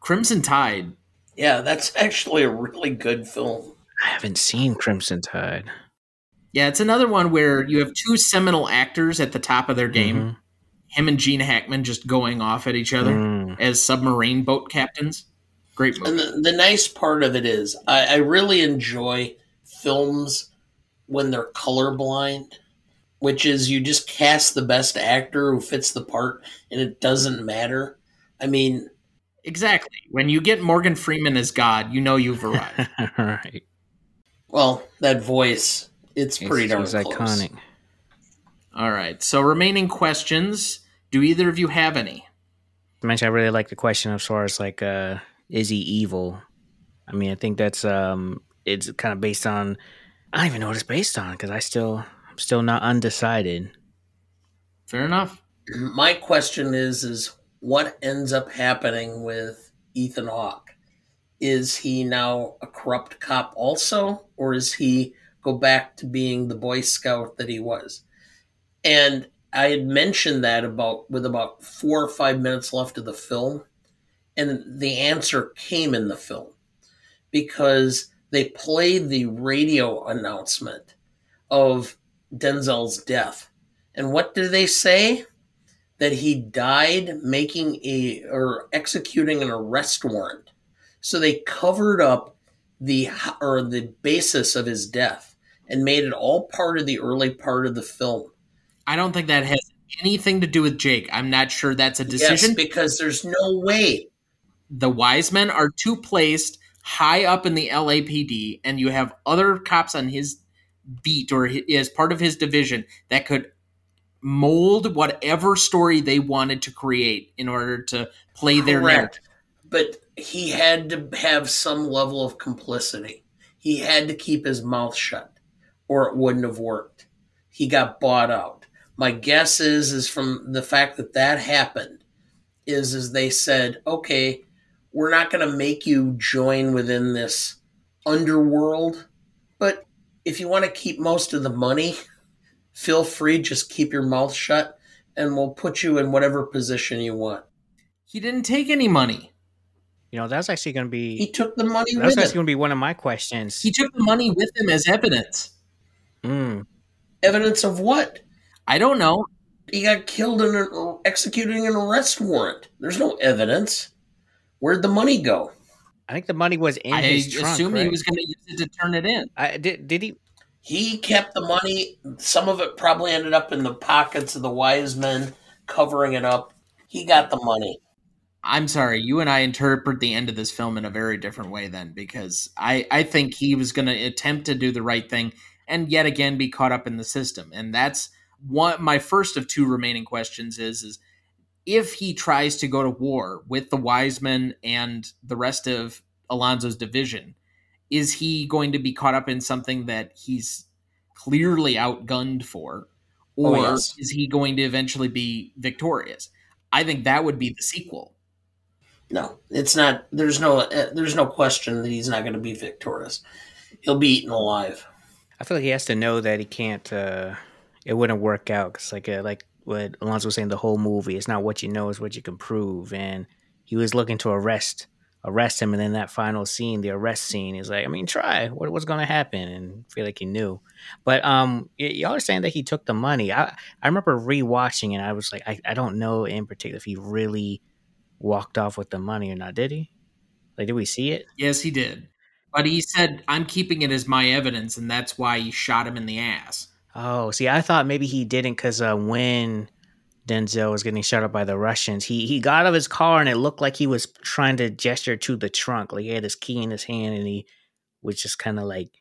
Crimson Tide. Yeah, that's actually a really good film. I haven't seen Crimson Tide. Yeah, it's another one where you have two seminal actors at the top of their game. Mm-hmm him and Gene Hackman just going off at each other Mm. as submarine boat captains. Great movie. And the, the nice part of it is, I, I really enjoy films when they're colorblind, which is you just cast the best actor who fits the part, and it doesn't matter. I mean, exactly. When you get Morgan Freeman as God, you know you've arrived. right. well, that voice, it's pretty darn it's close. iconic. All right. So remaining questions. Do either of you have any? I mentioned I really like the question as far as like, uh, is he evil? I mean, I think that's um, it's kind of based on. I don't even know what it's based on because I still, I'm still not undecided. Fair enough. My question is, is what ends up happening with Ethan Hawke? Is he now a corrupt cop also, or is he go back to being the Boy Scout that he was? And I had mentioned that about with about four or five minutes left of the film, and the answer came in the film because they played the radio announcement of Denzel's death. And what did they say? That he died making a or executing an arrest warrant. So they covered up the or the basis of his death and made it all part of the early part of the film. I don't think that has anything to do with Jake. I'm not sure that's a decision. Yes, because there's no way. The Wisemen are two placed high up in the LAPD, and you have other cops on his beat or as part of his division that could mold whatever story they wanted to create in order to play their narrative. But he had to have some level of complicity. He had to keep his mouth shut, or it wouldn't have worked. He got bought out. My guess is, is from the fact that that happened, is is they said, okay, we're not going to make you join within this underworld, but if you want to keep most of the money, feel free. Just keep your mouth shut, and we'll put you in whatever position you want. He didn't take any money. You know, that's actually going to be. He took the money that's actually going to be one of my questions. He took the money with him as evidence. Mm. Evidence of what? I don't know. He got killed in an, executing an arrest warrant. There's no evidence. Where'd the money go? I think the money was in I his trunk. assume he was going to use it to turn it in. I, did, did he? He kept the money. Some of it probably ended up in the pockets of the wise men, covering it up. He got the money. I'm sorry, you and I interpret the end of this film in a very different way then, because I, I think he was going to attempt to do the right thing and yet again be caught up in the system. And that's one my first of two remaining questions is is if he tries to go to war with the Wisemen and the rest of Alonzo's division, is he going to be caught up in something that he's clearly outgunned for? Oh, Or yes. is he going to eventually be victorious? I think that would be the sequel. No, it's not. There's no. eh, There's no question that he's not going to be victorious. He'll be eaten alive. I feel like he has to know that he can't. Uh, it wouldn't work out because, like, uh, like what Alonzo was saying, the whole movie it's not what you know, it's what you can prove. And he was looking to arrest arrest him, and then that final scene, the arrest scene, is like, I mean, try what what's going to happen, and I feel like he knew. But um, y'all are saying that he took the money. I I remember rewatching, and I was like, I, I don't know in particular if he really walked off with the money or not. Did he? Like, did we see it? Yes, he did. But he said, I'm keeping it as my evidence, and that's why he shot him in the ass. Oh, see, I thought maybe he didn't because uh, when Denzel was getting shot up by the Russians, he he got out of his car and it looked like he was trying to gesture to the trunk, like he had his key in his hand and he was just kind of like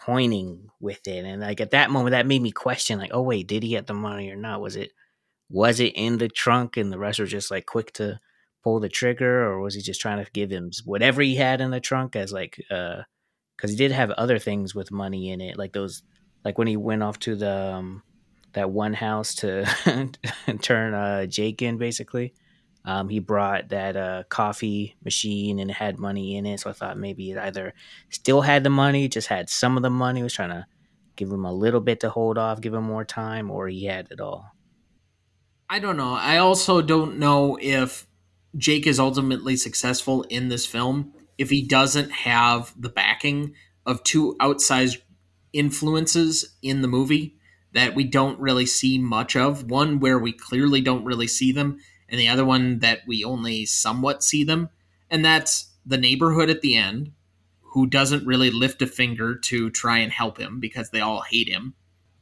pointing with it. And like at that moment, that made me question, like, oh wait, did he get the money or not? Was it was it in the trunk and the rest were just like quick to pull the trigger, or was he just trying to give him whatever he had in the trunk as like uh because he did have other things with money in it, like those like when he went off to the um, that one house to turn uh, Jake in, basically. Um, he brought that uh, coffee machine and had money in it. So I thought maybe it either still had the money, just had some of the money, was trying to give him a little bit to hold off, give him more time, or he had it all. I don't know. I also don't know if Jake is ultimately successful in this film if he doesn't have the backing of two outsized influences in the movie that we don't really see much of. One where we clearly don't really see them, and the other one that we only somewhat see them. And that's the neighborhood at the end, who doesn't really lift a finger to try and help him because they all hate him,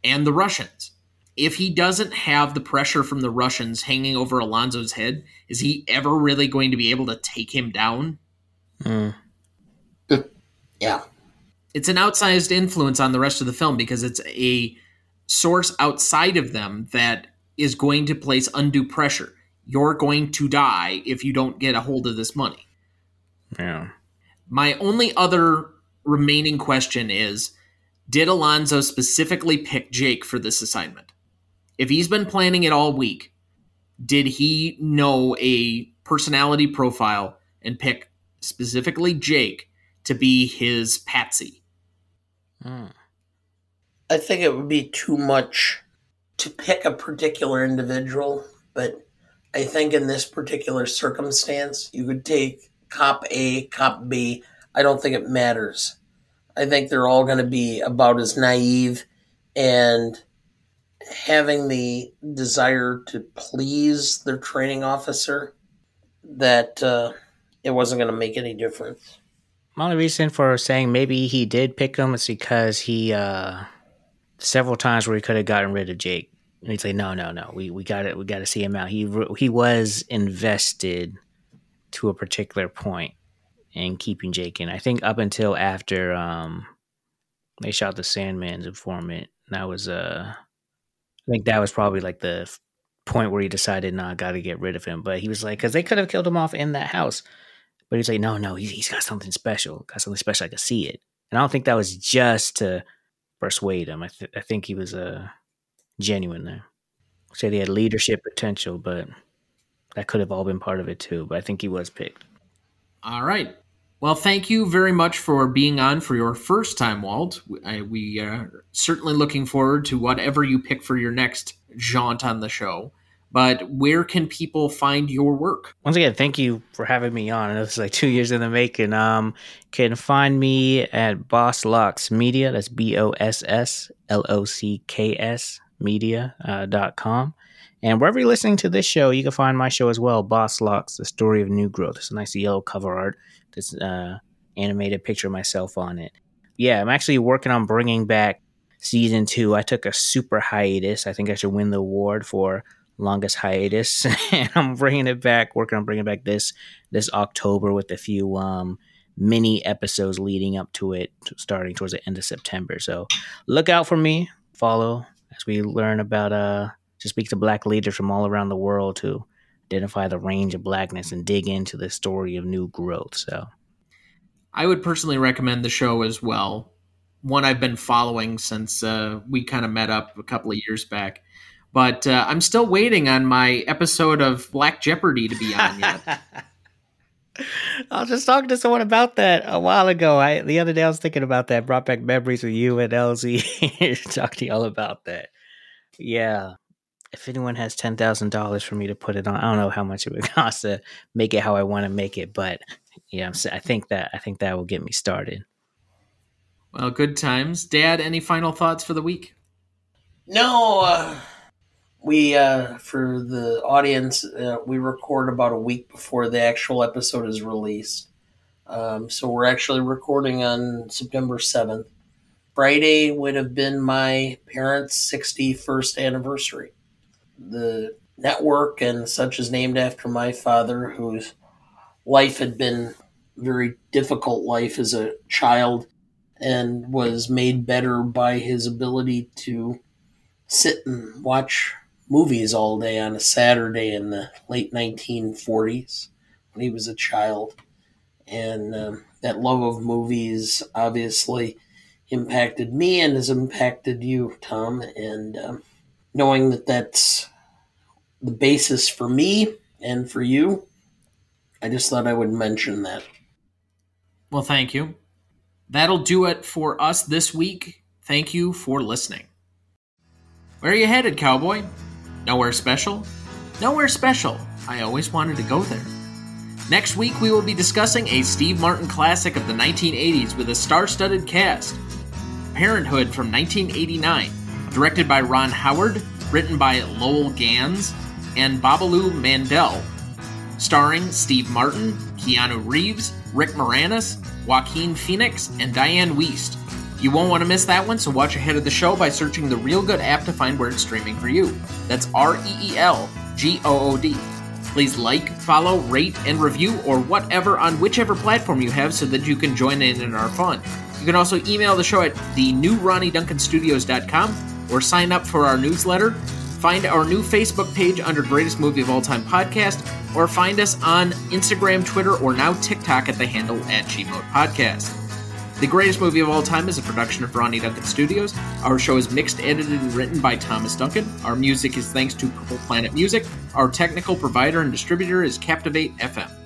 and the Russians. If he doesn't have the pressure from the Russians hanging over Alonzo's head, is he ever really going to be able to take him down? Mm. Yeah. It's an outsized influence on the rest of the film because it's a source outside of them that is going to place undue pressure. You're going to die if you don't get a hold of this money. Yeah. My only other remaining question is Did Alonzo specifically pick Jake for this assignment? If he's been planning it all week, did he know a personality profile and pick specifically Jake to be his patsy? Mm. I think it would be too much to pick a particular individual, but I think in this particular circumstance, you could take cop A, cop B. I don't think it matters. I think they're all going to be about as naive and having the desire to please their training officer that uh, it wasn't going to make any difference. My only reason for saying maybe he did pick him is because he uh several times where he could have gotten rid of Jake. And he'd say, "No, no, no. We we got it. We got to see him out." He he was invested to a particular point in keeping Jake in. I think up until after um they shot the Sandman's informant. That was uh I think that was probably like the point where he decided, "Nah, I got to get rid of him." But he was like, because they could have killed him off in that house. But he's like, no, no, he's, he's got something special. Got something special. I can see it. And I don't think that was just to persuade him. I, th- I think he was uh, genuine there. Said he had leadership potential, but that could have all been part of it too. But I think he was picked. All right. Well, thank you very much for being on for your first time, Walt. We are certainly looking forward to whatever you pick for your next jaunt on the show. But where can people find your work? Once again, thank you for having me on. I know this is like two years in the making. Um, can find me at Boss Locks Media. That's B O S S L O C K S Media uh, dot com. And wherever you're listening to this show, you can find my show as well, Boss Locks, the story of new growth. It's a nice yellow cover art. This uh, animated picture of myself on it. Yeah, I'm actually working on bringing back season two. I took a super hiatus. I think I should win the award for longest hiatus, and I'm bringing it back. Working on bringing back this this October with a few um, mini episodes leading up to it, starting towards the end of September. So look out for me. Follow as we learn about uh to speak to black leaders from all around the world to identify the range of blackness and dig into the story of new growth. So I would personally recommend the show as well. One I've been following since uh, we kind of met up a couple of years back. But uh, I'm still waiting on my episode of Black Jeopardy to be on yet. I was just talking to someone about that a while ago. I the other day I was thinking about that. Brought back memories with you and LZ. Talk to y'all about that. Yeah. If anyone has ten thousand dollars for me to put it on, I don't know how much it would cost to make it how I want to make it, but yeah, I'm, s- I think that I think that will get me started. well, good times. Dad, any final thoughts for the week? No, uh, we uh, for the audience, uh, we record about a week before the actual episode is released. Um, so we're actually recording on September seventh. Friday would have been my parents' sixty-first anniversary. The network and such is named after my father, whose life had been very difficult life as a child, and was made better by his ability to sit and watch movies all day on a Saturday in the late 1940s when he was a child. And um, that love of movies obviously impacted me and has impacted you, Tom. And um, knowing that that's the basis for me and for you, I just thought I would mention that. Well, thank you. That'll do it for us this week. Thank you for listening. Where are you headed, cowboy? Nowhere special? Nowhere special. I always wanted to go there. Next week, we will be discussing a Steve Martin classic of the 1980s with a star studded cast Parenthood from 1989, Directed by Ron Howard, written by Lowell Ganz and Babaloo Mandel. Starring Steve Martin, Keanu Reeves, Rick Moranis, Joaquin Phoenix, and Dianne Wiest. You won't want to miss that one, so watch ahead of the show by searching the Reelgood app to find where it's streaming for you. That's R E E L G O O D. Please like, follow, rate, and review, or whatever on whichever platform you have so that you can join in in our fun. You can also email the show at the new RonnyDuncanStudios.com or sign up for our newsletter. Find our new Facebook page under Greatest Movie of All Time Podcast, or find us on Instagram, Twitter, or now TikTok at the handle at GMOAT Podcast. The Greatest Movie of All Time is a production of Ronny Duncan Studios. Our show is mixed, edited, and written by Thomas Duncan. Our music is thanks to Purple Planet Music. Our technical provider and distributor is Captivate FM.